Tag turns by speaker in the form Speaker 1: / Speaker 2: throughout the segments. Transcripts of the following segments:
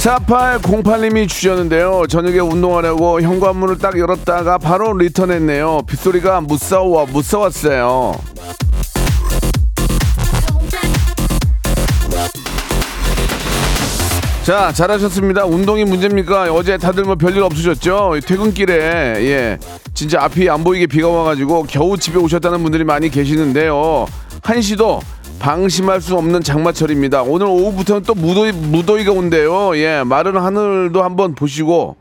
Speaker 1: 4808님이 주셨는데요. 저녁에 운동하려고 현관문을 딱 열었다가 바로 리턴했네요. 빗소리가 무서워 무서웠어요. 자, 잘하셨습니다. 운동이 문제입니까? 어제 다들 뭐 별일 없으셨죠? 퇴근길에 예, 진짜 앞이 안 보이게 비가 와가지고 겨우 집에 오셨다는 분들이 많이 계시는데요. 한시도 방심할 수 없는 장마철입니다. 오늘 오후부터는 또 무더위, 무더위가 온대요. 예, 마른 하늘도 한번 보시고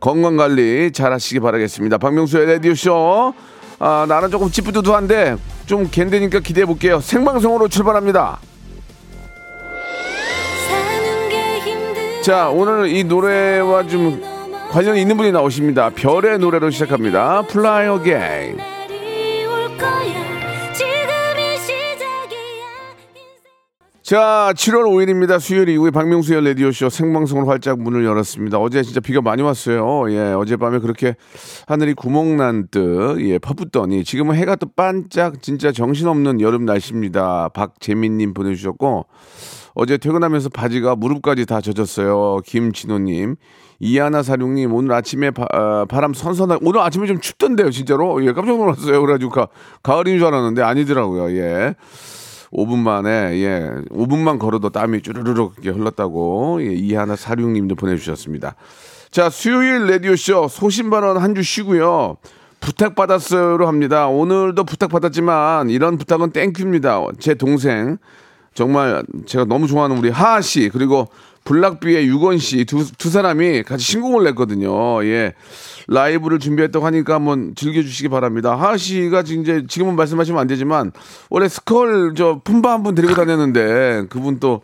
Speaker 1: 건강 관리 잘 하시기 바라겠습니다. 박명수의 라디오쇼. 아, 나는 조금 찌뿌두두한데 좀 갠데니까 기대해 볼게요. 생방송으로 출발합니다. 자, 오늘 이 노래와 좀 관련이 있는 분이 나오십니다. 별의 노래로 시작합니다. Fly Again. 자, 7월 5일입니다. 수요일 이후에 박명수의 라디오쇼 생방송으로 활짝 문을 열었습니다. 어제 진짜 비가 많이 왔어요. 예, 어젯밤에 그렇게 하늘이 구멍난 듯, 예, 퍼붓더니 지금은 해가 또 반짝 진짜 정신없는 여름 날씨입니다. 박재민님 보내주셨고, 어제 퇴근하면서 바지가 무릎까지 다 젖었어요. 김진호님. 이하나 사룡님, 오늘 아침에 바, 아, 람 선선하게, 오늘 아침에 좀 춥던데요, 진짜로? 예, 깜짝 놀랐어요. 그래가지고 가, 가을인 줄 알았는데 아니더라고요, 예. 5분 만에 예 5분만 걸어도 땀이 이렇게 흘렀다고 예, 이하나 사륙님도 보내주셨습니다. 자 수요일 라디오 쇼 소신발언 한 주 쉬고요. 부탁받았어요로 합니다. 오늘도 부탁받았지만 이런 부탁은 thank you입니다. 제 동생 정말 제가 너무 좋아하는 우리 하하 씨 그리고 블락비의 유권 씨 두 두 사람이 같이 신곡을 냈거든요. 예. 라이브를 준비했다고 하니까 한번 즐겨주시기 바랍니다. 하하 씨가 이제 지금은 말씀하시면 안 되지만 원래 스컬 저 품바 한 분 데리고 다녔는데 그분 또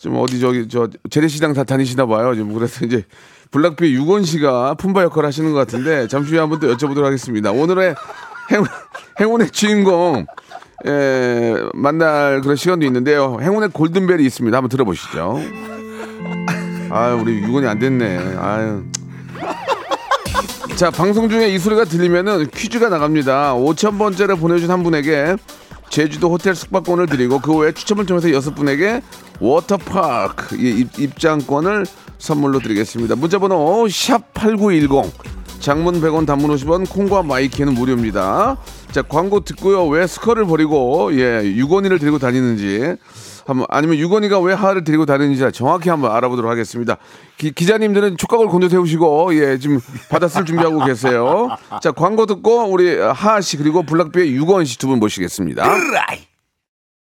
Speaker 1: 좀 어디 저기 저 재래시장 다 다니시나 봐요. 지금 그래서 이제 블락비 유건 씨가 품바 역할 하시는 것 같은데 잠시 후에 한번 또 여쭤보도록 하겠습니다. 오늘의 행, 행운의 주인공 에, 만날 그런 시간도 있는데요. 행운의 골든벨이 있습니다. 한번 들어보시죠. 아유, 우리 유권이 안 됐네. 아유. 자, 방송 중에 이 소리가 들리면은 퀴즈가 나갑니다. 5,000번째를 보내준 한 분에게 제주도 호텔 숙박권을 드리고 그 외에 추첨을 통해서 여섯 분에게 워터파크 입, 입장권을 선물로 드리겠습니다. 문자번호 샵8910 장문 100원 단문 50원 콩과 my K는 무료입니다. 자 광고 듣고요. 왜 스컬을 버리고 예 유권이를 데리고 다니는지 한번 아니면 유건이가 왜 하하를 데리고 다니는지 정확히 한번 알아보도록 하겠습니다. 기, 기자님들은 촉각을 곤두 세우시고 예 지금 받았을 준비하고 계세요. 자 광고 듣고 우리 하하 씨 그리고 블락비의 유건 씨 두 분 모시겠습니다.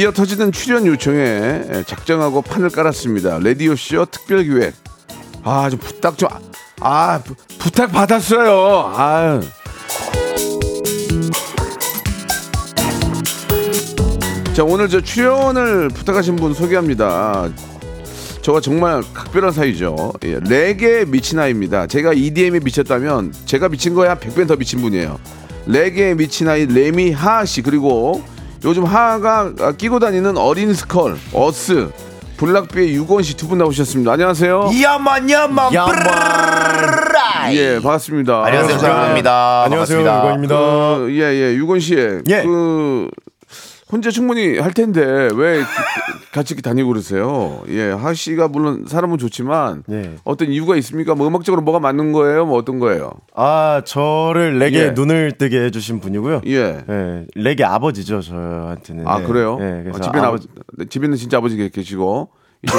Speaker 1: 아, 미어 터지는 출연 요청에 작정하고 판을 깔았습니다. 라디오 쇼 특별 기획. 아, 좀 부탁 좀 아, 부, 부탁 받았어요. 아. 자, 오늘 저 출연을 부탁하신 분 소개합니다. 저가 정말 각별한 사이죠. 예, 레게 미친 아이입니다. 제가 EDM에 미쳤다면 제가 미친 한 100배 더 미친 분이에요. 레게에 미친 아이 레미 하하 씨 그리고 요즘 하하가 끼고 다니는 어린 스컬 어스 블락비의 유권 씨 두 분 나오셨습니다. 안녕하세요.
Speaker 2: ya man ya man
Speaker 3: ya man.
Speaker 1: 예, 반갑습니다.
Speaker 2: 안녕하세요
Speaker 1: 아,
Speaker 2: 장입니다
Speaker 4: 안녕하세요. 유권입니다.
Speaker 1: 그, 예, 예, 유권 씨.
Speaker 4: 예.
Speaker 1: 그 혼자 충분히 할 텐데 왜 같이 이렇게 다니고 그러세요? 예, 하하 씨가 물론 사람은 좋지만
Speaker 2: 네.
Speaker 1: 어떤 이유가 있습니까? 뭐 음악적으로 뭐가 맞는 거예요? 뭐 어떤 거예요?
Speaker 2: 아 저를 레게
Speaker 1: 예.
Speaker 2: 눈을 뜨게 해주신 분이고요.
Speaker 1: 예.
Speaker 2: 예, 레게 아버지죠 저한테는.
Speaker 1: 아
Speaker 2: 네.
Speaker 1: 그래요?
Speaker 2: 예, 그래서
Speaker 1: 아, 집에는 아버지, 집에는 진짜 아버지 계- 계시고 이쪽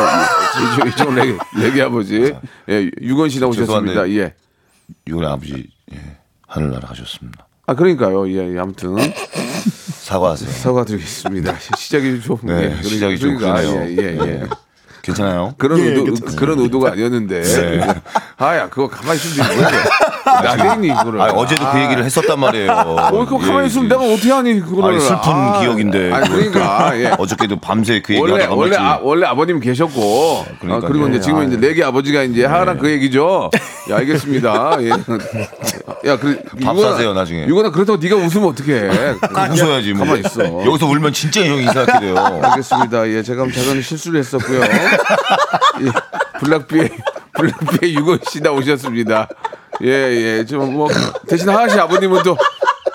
Speaker 1: 이쪽 이쪽 레게, 레게 아버지 예 유건 씨 나오셨습니다. 예.
Speaker 4: 유골의 아버지 예, 하늘나라 가셨습니다.
Speaker 1: 아 그러니까요. 예, 예 아무튼
Speaker 4: 사과하세요.
Speaker 1: 사과드리겠습니다. 시작이 좀
Speaker 4: 네,
Speaker 1: 예,
Speaker 4: 시작이 좀
Speaker 1: 그러니까,
Speaker 4: 그러네요.
Speaker 1: 예, 예, 예.
Speaker 4: 괜찮아요?
Speaker 1: 그런
Speaker 2: 예,
Speaker 1: 의도
Speaker 2: 괜찮습니다.
Speaker 1: 그런 의도가 아니었는데. 아야 그거 가만히 있으면 되지. 나대니 그거를.
Speaker 4: 아, 어제도 그 얘기를 했었단 말이에요.
Speaker 1: 어, 그거 가만히
Speaker 4: 예,
Speaker 1: 있으면
Speaker 4: 예.
Speaker 1: 내가 어떻게 하니 그거를.
Speaker 4: 아니, 슬픈
Speaker 1: 아,
Speaker 4: 기억인데.
Speaker 1: 아니 그러니까 예.
Speaker 4: 어저께도 밤새 그
Speaker 1: 원래
Speaker 4: 얘기하다가
Speaker 1: 원래. 아, 원래 아버님 계셨고
Speaker 4: 그러니까요.
Speaker 1: 아, 그리고 이제
Speaker 2: 네,
Speaker 1: 지금
Speaker 2: 아,
Speaker 1: 이제
Speaker 2: 네.
Speaker 1: 내게 아버지가 이제 하라 그 얘기죠. 예, 알겠습니다. 예. 야, 그
Speaker 4: 밥 사세요, 나중에.
Speaker 1: 유건아 그렇다고 네가 웃으면 어떡해.
Speaker 4: 웃어야지 뭐.
Speaker 1: 가만히 있어.
Speaker 4: 여기서 울면 진짜 형이 이상하게 돼요.
Speaker 1: 알겠습니다. 예, 제가 작은 실수를 했었고요. 예, 블락비의 블락비의 유건 씨 나 오셨습니다. 예, 예. 좀뭐 대신 하하 씨 아버님은 또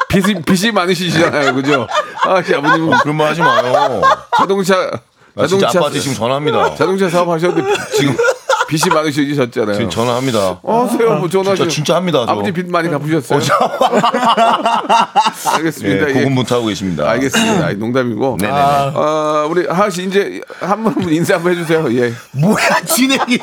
Speaker 1: 빚이 빚이 많으시잖아요, 그죠? 하하 씨 아버님은
Speaker 4: 그런 말 하지 마요.
Speaker 1: 자동차 자동차
Speaker 4: 아빠한테 지금 전화합니다.
Speaker 1: 자동차 사업 하셨는데 지금 빚이 많으시셨잖아요.
Speaker 4: 지금 전화합니다.
Speaker 1: 어세요, 뭐 전화
Speaker 4: 진짜 진짜 합니다. 저.
Speaker 1: 아버지 빚 많이 갚으셨어요?
Speaker 4: 예,
Speaker 1: 알겠습니다. 예.
Speaker 4: 고군분투하고 계십니다.
Speaker 1: 알겠습니다. 아니, 농담이고.
Speaker 4: 네네네.
Speaker 1: 아, 우리 하하 씨 이제 한분 인사 한번 해주세요. 예.
Speaker 4: 뭐야 진행이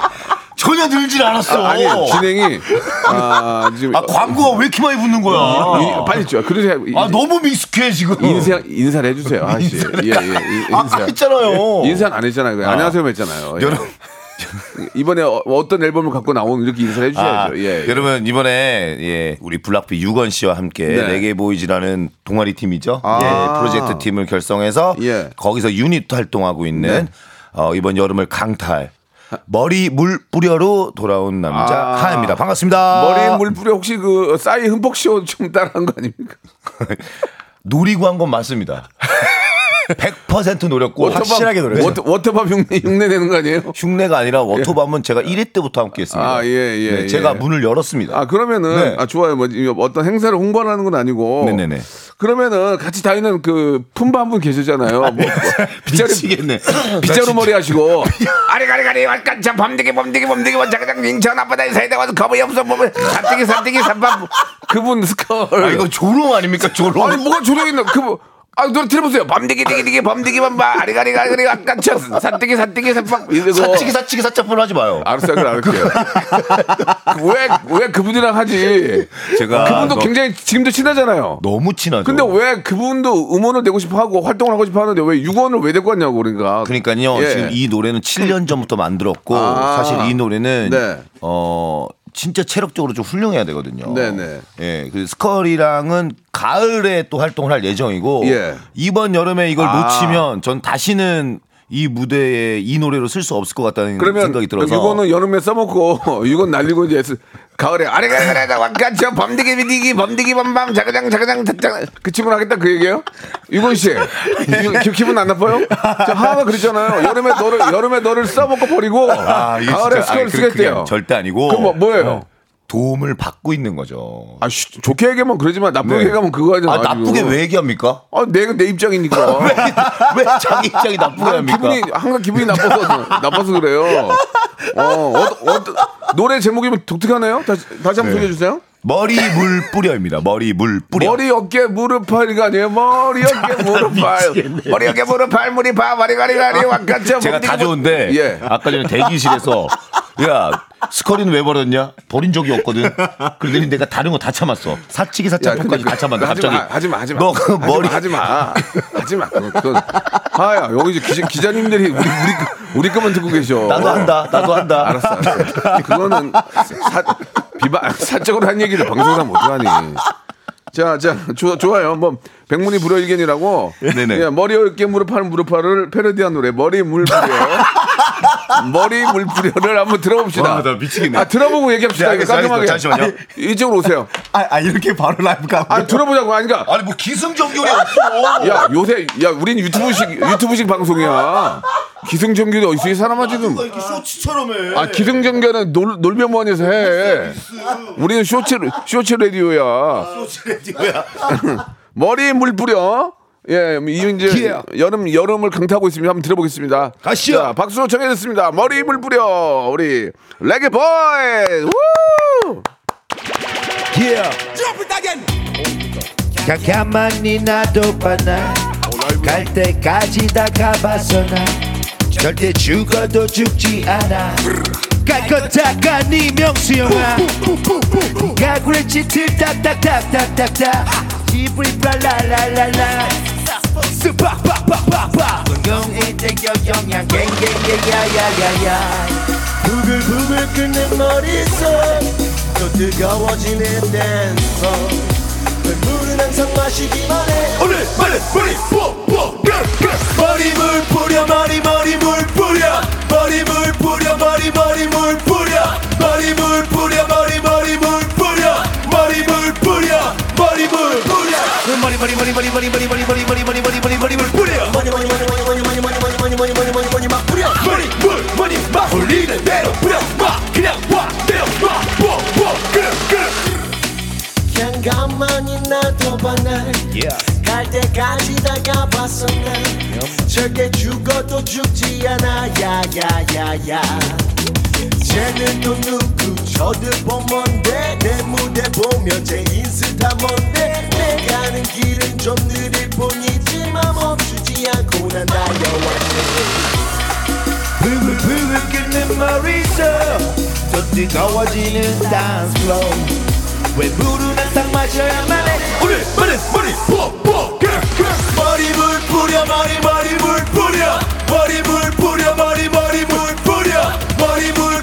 Speaker 4: 전혀 늘질 않았어.
Speaker 1: 아 니 진행이 아 지금
Speaker 4: 아, 광고가 왜 이렇게 많이 붙는 거야?
Speaker 1: 이- 빨리 줘. 그러세요.
Speaker 4: 아 너무 미숙해 지금.
Speaker 1: 인사 인사를 해주세요, 하하 씨. 예, 예. 인-
Speaker 4: 아,
Speaker 1: 인사.
Speaker 4: 했잖아요.
Speaker 1: 인사는 안 했잖아요. 그냥 안녕하세요 했잖아요. 예.
Speaker 4: 여러분.
Speaker 1: 이번에 어, 떤 앨범을 갖고 나온 이렇게 인사를 해주셔야죠.
Speaker 4: 아,
Speaker 1: 예.
Speaker 4: 여러분 이번에 예, 우리 블락비 유권 씨와 함께
Speaker 1: 네.
Speaker 4: 레게 보이즈라는 동아리 팀이죠.
Speaker 1: 아.
Speaker 4: 예, 프로젝트 팀을 결성해서
Speaker 1: 예.
Speaker 4: 거기서 유닛 활동하고 있는
Speaker 1: 네.
Speaker 4: 어, 이번 여름을 강탈 머리 물 뿌려로 돌아온 남자
Speaker 1: 하.
Speaker 4: 하입니다. 반갑습니다.
Speaker 1: 머리에 물 뿌려 혹시 그 싸이 흠뻑쇼 좀 따라한 거 아닙니까?
Speaker 4: 노리고 한 건 맞습니다. 100% 노렸고
Speaker 2: 확실하게 노렸죠.
Speaker 1: 워터, 워터밤 흉내, 흉내 내는 거 아니에요?
Speaker 4: 흉내가 아니라 워터밤은 제가 1회 때부터 함께 했습니다.
Speaker 1: 아, 예, 예,
Speaker 4: 네,
Speaker 1: 예.
Speaker 4: 제가 문을 열었습니다.
Speaker 1: 아 그러면은
Speaker 4: 네.
Speaker 1: 아 좋아요. 뭐 어떤 행사를 홍보하는 건 아니고.
Speaker 4: 네 네 네.
Speaker 1: 그러면은 같이 다니는 그 품바 한 분 계시잖아요. 뭐, 뭐 빗자루
Speaker 4: 미치겠네.
Speaker 1: 빗자루 머리 하시고
Speaker 5: 아리가리가리 왈깐참 범디기 범디기 범디기 원자가장 인천 앞바다에 살다 와서 겁이 없어 보면 산띠기 산띠기 산밥
Speaker 1: 그분 스컬.
Speaker 4: 아, 이거 조롱 아닙니까 조롱?
Speaker 1: 아니 뭐가 조용했나? 그분 아 노래 들어보세요.
Speaker 5: 범디기 디기 디기 범디기 범바 아리가리가리 왈깐참 산띠기 산띠기 산밥
Speaker 1: 이거
Speaker 4: 사치기 사치기 사짜뿐 하지 마요.
Speaker 1: 알았어요, 그럼 알게요. 왜 왜 그분이랑 하지?
Speaker 4: 제가
Speaker 1: 그분도
Speaker 4: 너-
Speaker 1: 굉장히 지금도 친하잖아요.
Speaker 4: 너무 친하죠.
Speaker 1: 근데 왜 그분도 음원을 내고 싶어 하고 활동을 하고 싶어 하는데 왜 6원을 왜 데리고 왔냐고 그러니까.
Speaker 4: 그러니까요.
Speaker 1: 예.
Speaker 4: 지금 이 노래는 7년 전부터 만들었고
Speaker 1: 아.
Speaker 4: 사실 이 노래는
Speaker 1: 네.
Speaker 4: 어 진짜 체력적으로 좀 훌륭해야 되거든요.
Speaker 1: 네네.
Speaker 4: 예, 그 스컬이랑은 가을에 또 활동을 할 예정이고
Speaker 1: 예.
Speaker 4: 이번 여름에 이걸
Speaker 1: 아.
Speaker 4: 놓치면 전 다시는 이 무대에 이 노래로 쓸 수 없을 것 같다는
Speaker 1: 그러면
Speaker 4: 생각이 들어서
Speaker 1: 이거는 여름에 써먹고 이건 날리고 이제 스- 가을에 아래가래가 왁간쳐 범디기 비디기 범디기 범밤 자가장 자가장 자장 그 친구는 하겠다 그 얘기예요? 유건 씨 기- 기, 기분 안 나빠요? 저 하하가 그랬잖아요. 여름에 너를 여름에 너를 써먹고 버리고
Speaker 4: 아,
Speaker 1: 가을에 스컬 쓰겠대요.
Speaker 4: 절대 아니고
Speaker 1: 그럼 뭐, 뭐예요?
Speaker 4: 도움을 받고 있는 거죠.
Speaker 1: 아 쉬- 좋게 얘기하면 그러지만 나쁘게
Speaker 4: 네.
Speaker 1: 얘기하면 그거 하잖아.
Speaker 4: 아, 나쁘게 왜 얘기합니까?
Speaker 1: 아, 내가 내 입장이니까.
Speaker 4: 왜 자기 입장이 나쁘게
Speaker 1: 난
Speaker 4: 합니까?
Speaker 1: 기분이 항상 기분이 나빠서 나빠서 그래요. 어, 어, 어, 노래 제목이 독특하네요. 다시 다시 한번 소개해 주세요.
Speaker 4: 머리 물 뿌려입니다. 머리 물 뿌려.
Speaker 1: 머리 어깨 무릎 팔이가 아니에요. 머리 어깨 무릎 팔.
Speaker 5: 머리 어깨 무릎 팔 무리 파 아리가리 가리 왁간참
Speaker 4: 제가 다 좋은데
Speaker 1: 예.
Speaker 4: 아까 전에 대기실에서 야 스커리는 왜 버렸냐? 버린 적이 없거든. 그러더니 내가 다른 거 다 참았어. 사치기 사차까지 다 참았는데
Speaker 1: 하지
Speaker 4: 갑자기
Speaker 1: 마, 하지 마, 하지 마.
Speaker 4: 너그
Speaker 1: 하지
Speaker 4: 머리
Speaker 1: 마, 하지 마, 하지 마. 그건, 그건. 하야 여기 기자, 기자님들이 우리 우리 거- 우리 것만 듣고 계셔.
Speaker 4: 나도 한다. 나도 한다.
Speaker 1: 알았어, 알았어. 그거는 사, 비바 사적으로 한 얘기를 방송상 못 하니. 자, 자, 좋, 좋아요. 뭐 백문이 불여일견이라고.
Speaker 4: 네네.
Speaker 1: 예, 머리 어깨 무릎 팔 무릎 팔을 패러디한 노래 머리 물 뿌려. 머리 물 뿌려를 한번 들어봅시다.
Speaker 4: 와, 나 미치겠네.
Speaker 1: 아 들어보고 얘기합시다.
Speaker 4: 네,
Speaker 1: 깔끔하게.
Speaker 4: 잠시만요.
Speaker 1: 이쪽으로 오세요.
Speaker 2: 아, 아, 이렇게 바로 라이브 가.
Speaker 1: 아 들어보자고 하니까.
Speaker 4: 아니 뭐 기승전결이 없어.
Speaker 1: 야 요새 야 우린 유튜브식 유튜브식 방송이야. 기승전결이 어디 있어 이 사람아 지금.
Speaker 4: 이렇게 쇼츠처럼 해.
Speaker 1: 아 기승전결은 놀 놀병원에서 해. 우리는 쇼츠 쇼츠 라디오야.
Speaker 4: 쇼츠 라디오야.
Speaker 1: 머리에 물 뿌려. 예, 이제
Speaker 6: Yeah.
Speaker 1: 여름 여름을 강타하고 있습니다. 한번 들어보겠습니다.
Speaker 6: 가시죠.
Speaker 1: 자, 박수로 청해졌습니다. 머리 입을 뿌려 우리 레게 보이. 우!
Speaker 7: 가만히 놔둬봐 나갈 때까지 다 가봤어 나 절대 죽어도 죽지 않아 닦아 네 명수영아 가 그랬지 틀딱딱딱딱딱딱 지브리 블라라라라라 스팍팍팍팍팍 건강이대격 영양. 갱갱갱야야야야. 부글부글 끓는 머릿속. 또 뜨거워지는 댄서. 물은 항상 마시기만 해? 오늘 말은 머리. 뽀뽀 머리물 뿌려 머리 머리 물 뿌려. 머리 물 뿌려 머리 머리물 뿌려 머리 머리 머리 머리 머리 머리 머리 머리 머리 머리 머리 머리 머리물 뿌려 머리 머리 머리 머리 머리 머리 머리 머리 머리 머리 머리 머리 머리 막 뿌려 머리 물 머리 막 홀리는 대로 뿌려 막 그냥 와 때려 막뽀뽀 끄르 끄르 그냥 가만히 놔둬봐 날갈 때까지 다 가봤어 날 절대 죽어도 죽지 않아 야야야야 쟤는 또 누구 쳐다본 뭔데 내 무대 보면 제 인스타 뭔데. 내 가는 길은 좀 느릴 뿐이지만 멈추지 않고 난 달려왔네. 부글부글 끓는 머릿속 또 뜨거워지는 플로우 왜 물은 항상 마셔야만 해? 오늘 머리 머리 뽀뽀 머리 물 뿌려 머리 머리 물 뿌려. 머리 물 뿌려 머리 머리 물 뿌려. 머리 물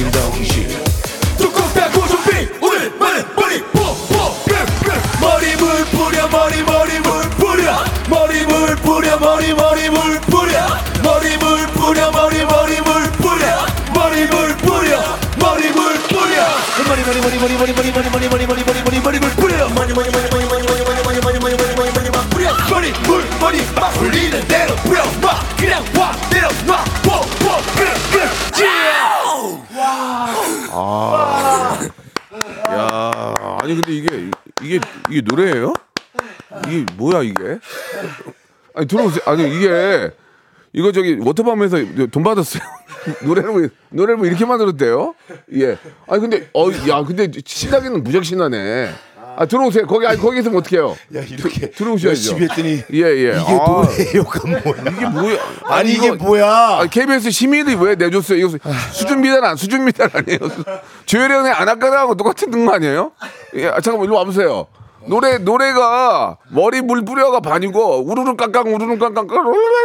Speaker 3: 덩실덩실
Speaker 7: 뚜껑 닫고 준비 오늘 말은 머리 뽀뽀 머리 물 뿌려 머리 머리 물 뿌려 머리 물 뿌려 머리 머리 물 뿌려 머리 물 뿌려 머리 머리 물 뿌려 머리 물 뿌려 머리 물 뿌려 머리 머리 머리 머리 머리 머리 머리 머리 머리
Speaker 1: 이게 노래예요? 이게 뭐야 이게? 아니 들어보세요. 아니 이게 이거 저기 워터밤에서 돈 받았어요. 노래를 뭐, 노래를 뭐 이렇게 만들었대요? 예. 아니 근데 어 야 근데 신나기는 무적 신나네. 아 들어오세요. 거기 아니 거기 있으면 어떡해요?
Speaker 3: 야 이렇게
Speaker 1: 들어오셔야죠.
Speaker 3: 열심히 했더니
Speaker 1: 예 예.
Speaker 3: 이게
Speaker 1: 아,
Speaker 3: 노래요가 뭐야
Speaker 1: 이게 뭐야?
Speaker 3: 아니 이게
Speaker 1: 이거-
Speaker 3: 뭐야
Speaker 1: 아, KBS 심의를 왜 내줬어요? 이거 수준 미달 안 수준 미달 아니에요? 조혜련의 아나까나하고 똑같은 거 아니에요? 예, 아, 잠깐만 일로 와보세요. 노래 노래가 머리 물 뿌려가 반이고 우르르 깡깡 우르르 깡깡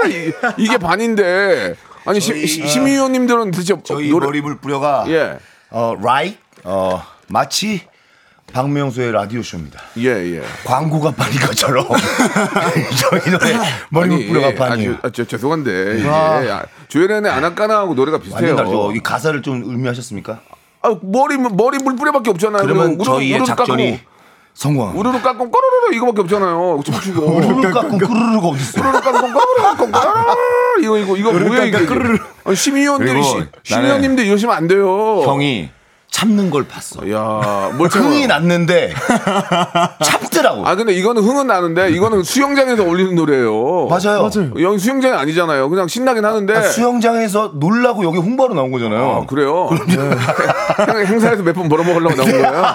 Speaker 1: 이- 이게 반인데 아니 시, 심의위원님들은 도대체
Speaker 4: 저희
Speaker 1: 노래
Speaker 4: 머리 물 뿌려가
Speaker 1: 예.
Speaker 4: 어 라이 어 마치 박명수의 라디오 쇼입니다.
Speaker 1: 예, 예.
Speaker 4: 광고가 반인 것처럼 저희 노래 머리물 뿌려가
Speaker 1: 아,
Speaker 4: 반이에요.
Speaker 1: 저, 아, 저, 죄송한데 이게 아, 조혜련의 아나까나하고 노래가 비슷해요.
Speaker 4: 다르죠. 이 가사를 좀 음미하셨습니까?
Speaker 1: 아, 머리 머리 물 뿌려밖에 없잖아요.
Speaker 4: 그러면
Speaker 1: 우르르-
Speaker 4: 저희의
Speaker 1: 우르르
Speaker 4: 작전이
Speaker 1: 깎고,
Speaker 4: 성공.
Speaker 1: 우르르 깎고 꼬르르 이거밖에 없잖아요.
Speaker 4: 우르르 깎고 꾸르르가 어디 있어?
Speaker 1: 꼬르르 깎고 꼬르르 깎고 이거 이거 이거 뭐야 이게? 아니, 심의위원들이
Speaker 4: 그리고
Speaker 1: 시-
Speaker 4: 나는
Speaker 1: 심의위원님들 이러시면 안 돼요.
Speaker 4: 형이 참는 걸 봤어.
Speaker 1: 야, 뭘 참아.
Speaker 4: 흥이 났는데 참더라고.
Speaker 1: 아 근데 이거는 흥은 나는데 이거는 수영장에서 올리는 노래예요.
Speaker 4: 맞아요.
Speaker 1: 여기 수영장이 아니잖아요. 그냥 신나긴 하는데.
Speaker 4: 아, 수영장에서 놀라고 여기 홍보하러 나온 거잖아요.
Speaker 1: 아, 그래요? 행- 행사에서 몇 번 벌어먹으려고 나온 거예요?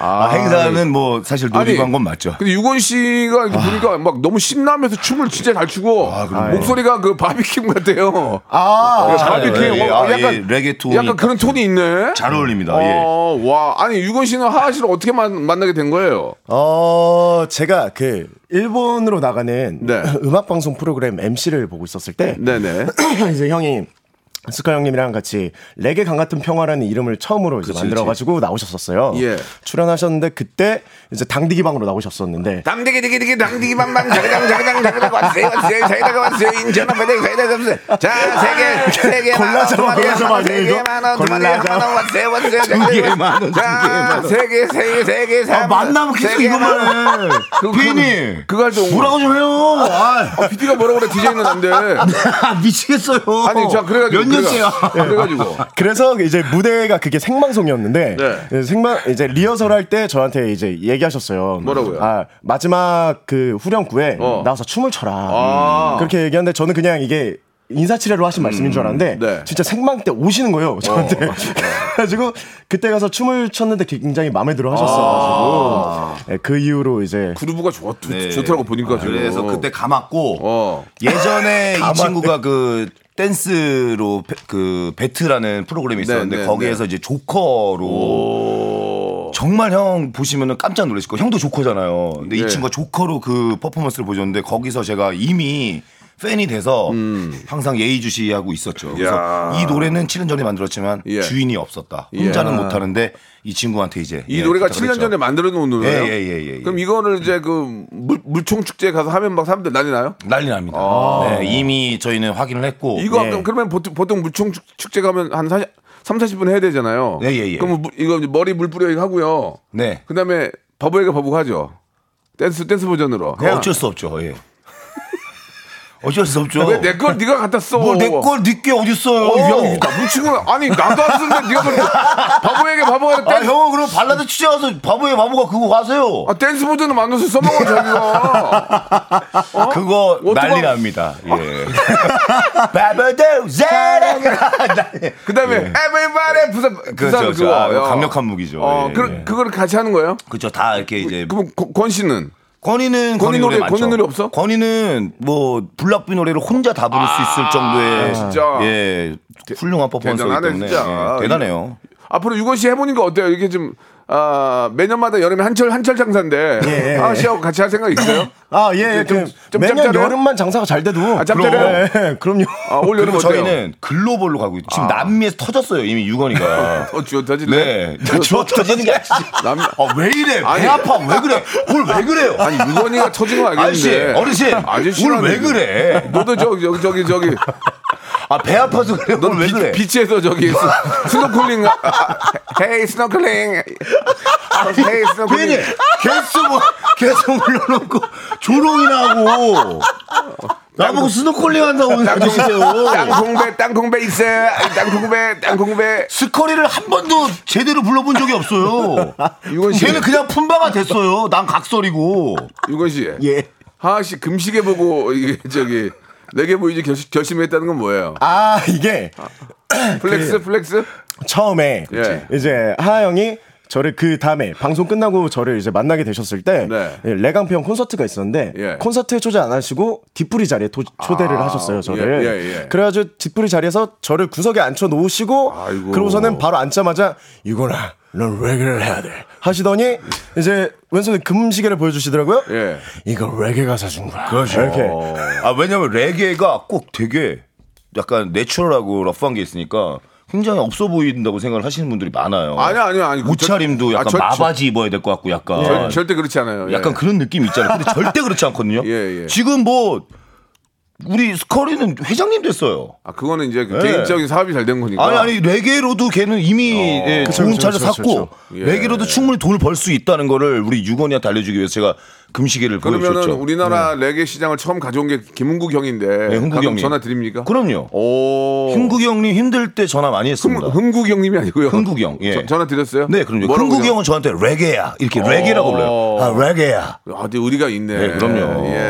Speaker 4: 아, 행사는 뭐 사실 놀이고 한건 맞죠.
Speaker 1: 근데 유건 씨가 이렇게 보니까 막 너무 신나면서 춤을 진짜 잘 추고 목소리가 그 바비킴 같아요.
Speaker 4: 아,
Speaker 1: 바비킴
Speaker 4: 예,
Speaker 1: 어,
Speaker 4: 아,
Speaker 1: 약간
Speaker 4: 예, 레게 톤이
Speaker 1: 약간 그런 톤이 있네.
Speaker 4: 잘 어울립니다. 예.
Speaker 1: 어, 와. 아니, 유건 씨는 하하 씨를 어떻게 만, 만나게 된 거예요?
Speaker 2: 어, 제가 그 일본으로 나가는
Speaker 1: 네.
Speaker 2: 음악 방송 프로그램 MC를 보고 있었을 때
Speaker 1: 네네.
Speaker 2: 이제 형이 스카 형님이랑 같이 레게 강 같은 평화라는 이름을 처음으로 이제 만들어가지고 나오셨었어요.
Speaker 1: 예.
Speaker 2: 출연하셨는데 그때 이제 당디기 방으로 나오셨었는데
Speaker 5: 당디기 디기 디기 당디기 방방 자그당 자그당 자그당 왔어요 왔어요 사이다가 왔어요 인천 앞에 사이다가 왔어요 자세개 세개
Speaker 2: 골라잡아, 골라잡아,
Speaker 5: 세개
Speaker 2: 이거.
Speaker 5: 만원 두 마리 한
Speaker 2: 골라잡아.
Speaker 5: 만원 왔어요 왔어요
Speaker 4: 개만 원, 두 개만 원.
Speaker 5: 자세개세개세개
Speaker 4: 아, 만나면 계속 이거만 해. 피디님.
Speaker 1: 그거 할 때.
Speaker 4: 뭐라고 좀 해요. 아,
Speaker 1: 아, PD가 뭐라고 그래, DJ는 안 돼.
Speaker 4: 미치겠어요.
Speaker 1: 아니, 자, 그래가지고.
Speaker 4: 몇 년째야.
Speaker 1: 그래가- 그래가지고.
Speaker 2: 그래서 이제 무대가 그게 생방송이었는데
Speaker 1: 네.
Speaker 2: 생방 이제 리허설 할 때 저한테 이제 얘기하셨어요.
Speaker 1: 뭐라고요?
Speaker 2: 아 마지막 그 후렴구에
Speaker 1: 어.
Speaker 2: 나와서 춤을 춰라.
Speaker 1: 아.
Speaker 2: 그렇게 얘기하는데 저는 그냥 이게 인사치레로 하신 말씀인 줄 알았는데
Speaker 1: 네.
Speaker 2: 진짜 생방 때 오시는 거예요 저한테. 그래가지고 그때 가서 춤을 췄는데 굉장히 마음에 들어 하셨어가지고 네, 그 이후로 이제
Speaker 1: 그루브가 좋, 좋,
Speaker 4: 네.
Speaker 1: 좋더라고 보니까 지금.
Speaker 4: 그래서 그때 감았고
Speaker 1: 어.
Speaker 4: 예전에 이 친구가 그 댄스로 베- 그 배트라는 프로그램이 있었는데
Speaker 1: 네, 네,
Speaker 4: 거기에서 이제 조커로 정말 형 보시면은 깜짝 놀라실 거예요. 형도 조커잖아요. 근데
Speaker 1: 네.
Speaker 4: 이 친구가 조커로 그 퍼포먼스를 보셨는데 거기서 제가 이미 팬이 돼서 항상 예의주시하고 있었죠. 그래서
Speaker 1: 음. 야.
Speaker 4: 이 노래는 7년 전에 만들었지만
Speaker 1: 예.
Speaker 4: 주인이 없었다. 혼자는 못하는데 이 친구한테 이제
Speaker 1: 이
Speaker 4: 예,
Speaker 1: 노래가
Speaker 4: 부탁을
Speaker 1: 7년
Speaker 4: 했죠.
Speaker 1: 전에 만들어 놓은 노래예요.
Speaker 4: 예, 예, 예, 예, 예.
Speaker 1: 그럼 이거를 이제 그 물, 물총 축제 가서 하면 막 사람들 난리 나요?
Speaker 4: 난리 납니다. 네, 이미 저희는 확인을 했고
Speaker 1: 이거
Speaker 4: 예.
Speaker 1: 그럼 그러면 보통, 보통 물총 축- 축제 가면 한 40, 3, 40분 해야 되잖아요.
Speaker 4: 예, 예, 예.
Speaker 1: 그럼 물- 이거 머리 물 뿌려 이거 하고요.
Speaker 4: 네.
Speaker 1: 그다음에 바보에게 바보가 하죠. 댄스 댄스 버전으로.
Speaker 4: 그거 어쩔 수 없죠. 예. 어쩔 수 없죠.
Speaker 1: 왜 내 걸 네가 갖다 써?
Speaker 4: 뭘 내 거 니 게 어딨어요?
Speaker 1: 어, 야, 나쁜 친구는 아니 나도 안 쓰는데 네가 그럼 바보에게 바보가
Speaker 4: 아,
Speaker 1: 댄스,
Speaker 4: 형은 그럼 발라드 축제 가서 바보에게 바보가 그거 하세요.
Speaker 1: 아, 댄스 버전을 만들어서 써먹어 자기가. 어?
Speaker 4: 그거
Speaker 1: 오토바-
Speaker 4: 난리 납니다. 예. 바보도 사랑.
Speaker 1: 그다음에 everybody 부산 부산
Speaker 4: 예. 그렇죠.
Speaker 1: 그거
Speaker 4: 아,
Speaker 1: 야.
Speaker 4: 강력한 무기죠.
Speaker 1: 어,
Speaker 4: 예,
Speaker 1: 그
Speaker 4: 예.
Speaker 1: 그거를 같이 하는 거예요?
Speaker 4: 그렇죠. 다 이렇게 이제
Speaker 1: 그럼 권- 권 씨는
Speaker 4: 권이는
Speaker 1: 권이 노래-
Speaker 4: 많죠.
Speaker 1: 권이 노래 없어?
Speaker 4: 권이는 뭐 블락비 노래를 혼자 다 부를 수 있을 정도의
Speaker 1: 진짜.
Speaker 4: 예 훌륭한 퍼포먼스이기 때문에. 예, 대단해요.
Speaker 1: 앞으로 유건 씨 해보니까 어때요? 이게 좀 아, 매년마다 여름에 한철 한철 장사인데
Speaker 2: 예, 예.
Speaker 1: 아 씨하고 같이 할 생각 있어요?
Speaker 2: 아 예,
Speaker 1: 좀-
Speaker 2: 그
Speaker 1: 좀
Speaker 2: 매년
Speaker 1: 짭짤해요?
Speaker 2: 여름만 장사가 잘 돼도
Speaker 1: 아, 짭짤해요?
Speaker 2: 그럼, 예, 그럼요.
Speaker 1: 아, 올 여름 어때요?
Speaker 4: 저희는 글로벌로 가고 있 지금 남미에서 터졌어요 이미 유건이가.
Speaker 1: 어, 주어 터질래?
Speaker 4: 네. 저 터지는 게 아니지.
Speaker 1: 남-
Speaker 4: 아, 왜 이래?
Speaker 1: 아니.
Speaker 4: 배 아파. 왜 그래? 오늘 왜 그래요?
Speaker 1: 아니 유건이가 터진 건
Speaker 4: 아저씨,
Speaker 1: 알겠는데
Speaker 4: 어르신,
Speaker 1: 아저씨는
Speaker 4: 오늘 왜. 그래?
Speaker 1: 너도 저기 저기 저기 저기
Speaker 4: 아, 배 아파서 그래.
Speaker 1: 넌
Speaker 4: 오늘 왜
Speaker 1: 비,
Speaker 4: 그래?
Speaker 1: 비치에서 저기 스, 스노클링 아, 아, 헤이 스노클링 아, 헤이 스노클링
Speaker 4: 괜히 계속 뭐, 계속 올려놓고 조롱이나 하고. 나보고 스노클링 한다고 그러시세요.
Speaker 1: 땅콩배 땅콩배 있어 땅콩배 땅콩배
Speaker 4: 스컬이를 한 번도 제대로 불러본 적이 없어요.
Speaker 1: 유권 씨
Speaker 4: 걔는 그냥 품바가 됐어요. 난 각설이고.
Speaker 1: 유권 씨
Speaker 2: 예.
Speaker 1: 하하 씨 금시계 보고 이게 저기 레게 보이즈 결, 결심 했다는 건 뭐예요?
Speaker 2: 아 이게
Speaker 1: flex flex
Speaker 2: 처음에
Speaker 1: 예.
Speaker 2: 이제 하하 형이 저를 그 다음에 방송 끝나고 저를 이제 만나게 되셨을 때
Speaker 1: 네.
Speaker 2: 예, 레강평 콘서트가 있었는데
Speaker 1: 예.
Speaker 2: 콘서트에 초대 안 하시고 뒤풀이 자리에 도- 초대를 하셨어요 저를
Speaker 1: 예, 예, 예.
Speaker 2: 그래가지고 뒤풀이 자리에서 저를 구석에 앉혀 놓으시고. 그러고서는 바로 앉자마자 유권아 넌 레게를 해야 돼 하시더니 이제 왼손에 금시계를 보여주시더라고요
Speaker 1: 예.
Speaker 2: 이거 레게가 사준 거야
Speaker 4: 그렇죠.
Speaker 2: 이렇게
Speaker 4: 아, 왜냐면 레게가 꼭 되게 약간 내추럴하고 러프한 게 있으니까 굉장히 없어 보인다고 생각을 하시는 분들이 많아요.
Speaker 1: 아니 아니 아니
Speaker 4: 옷차림도
Speaker 1: 아,
Speaker 4: 약간
Speaker 1: 절-
Speaker 4: 마바지 입어야 될 것 같고 약간
Speaker 1: 절, 절대 그렇지 않아요 예.
Speaker 4: 약간 그런 느낌 있잖아요. 근데 절대 그렇지 않거든요.
Speaker 1: 예, 예.
Speaker 4: 지금 뭐 우리 스커리는 회장님 됐어요.
Speaker 1: 아 그거는 이제 그
Speaker 4: 예.
Speaker 1: 개인적인 사업이 잘 된 거니까
Speaker 4: 아니 아니 레게로도 걔는 이미 예,
Speaker 2: 그쵸,
Speaker 4: 좋은
Speaker 2: 그쵸,
Speaker 4: 차를
Speaker 2: 그쵸,
Speaker 4: 샀고
Speaker 2: 그쵸.
Speaker 1: 예.
Speaker 4: 레게로도 충분히 돈을 벌 수 있다는 거를 우리 유건이한테 알려주기 위해서 제가 금시계를
Speaker 1: 그러면은
Speaker 4: 보여줬죠.
Speaker 1: 우리나라 레게 시장을 처음 가져온 게 김은국 형인데
Speaker 4: 네, 흥국 형님.
Speaker 1: 전화 드립니까?
Speaker 4: 그럼요.
Speaker 1: 오
Speaker 4: 흥국이 형님 힘들 때 전화 많이 했습니다.
Speaker 1: 흥, 흥국 형님이 아니고요.
Speaker 4: 흥국 형, 예.
Speaker 1: 저- 전화 드렸어요?
Speaker 4: 네, 그럼요. 흥국이
Speaker 1: 그냥-
Speaker 4: 형은 저한테 레게야 이렇게 레게라고 불러요. 아, 레게야.
Speaker 1: 아, 근데 의리가 있네.
Speaker 4: 네, 그럼요.
Speaker 1: 예,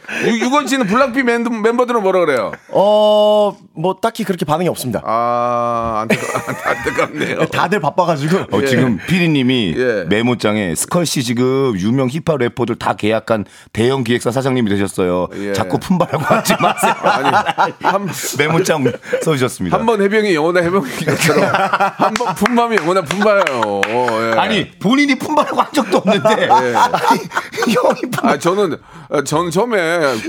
Speaker 1: 유권 씨는 블락비
Speaker 2: 멤버들은
Speaker 1: 뭐라 그래요?
Speaker 4: 어, 뭐 딱히 그렇게
Speaker 2: 반응이 없습니다.
Speaker 1: 아, 안타깝, 네요 네,
Speaker 2: 다들 바빠가지고.
Speaker 4: 어,
Speaker 1: 예.
Speaker 4: 지금 피디님이
Speaker 1: 예.
Speaker 4: 메모장에 스컬 씨 지금 유명 힙합 래퍼들 다 계약한 대형 기획사 사장님이 되셨어요.
Speaker 1: 예.
Speaker 4: 자꾸 품바라고 하지 마세요.
Speaker 1: 아니, 한,
Speaker 4: 메모장 써주셨습니다.
Speaker 1: 한 번 해병이 영원한 해병이처럼 한 번 품바면 영원한 품바예요. 어, 예.
Speaker 4: 아니 본인이 품바라고 한 적도 없는데.
Speaker 1: 예.
Speaker 4: 아니, 형이
Speaker 1: 아, 품바. 아, 저는 전 처음에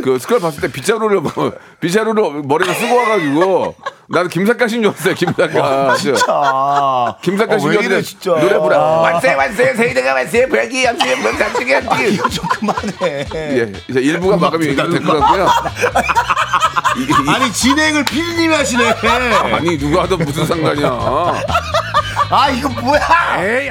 Speaker 1: 그 스컬 봤을 때 빗자루를 뭐- 빗자루를 머리에 쓰고 와가지고 나는 김사까신 줄 알았어요 김사까
Speaker 4: 아,
Speaker 1: 김사까
Speaker 4: 어,
Speaker 1: 신왜줄
Speaker 4: 이래
Speaker 1: 알았는데
Speaker 4: 진짜.
Speaker 1: 노래
Speaker 5: 왔어요 왔어요. 세이드가 왔어요. 벽이 없어요. 문 닫히게 하지
Speaker 4: 이거 좀 그만해.
Speaker 1: 예 이제 일부가 마감이 될것 같고요. 이게 이-
Speaker 4: 아니 진행을 피디님이 하시네.
Speaker 1: 아니 누가 하든 무슨 상관이야.
Speaker 4: 아 이거 뭐야?
Speaker 1: 에이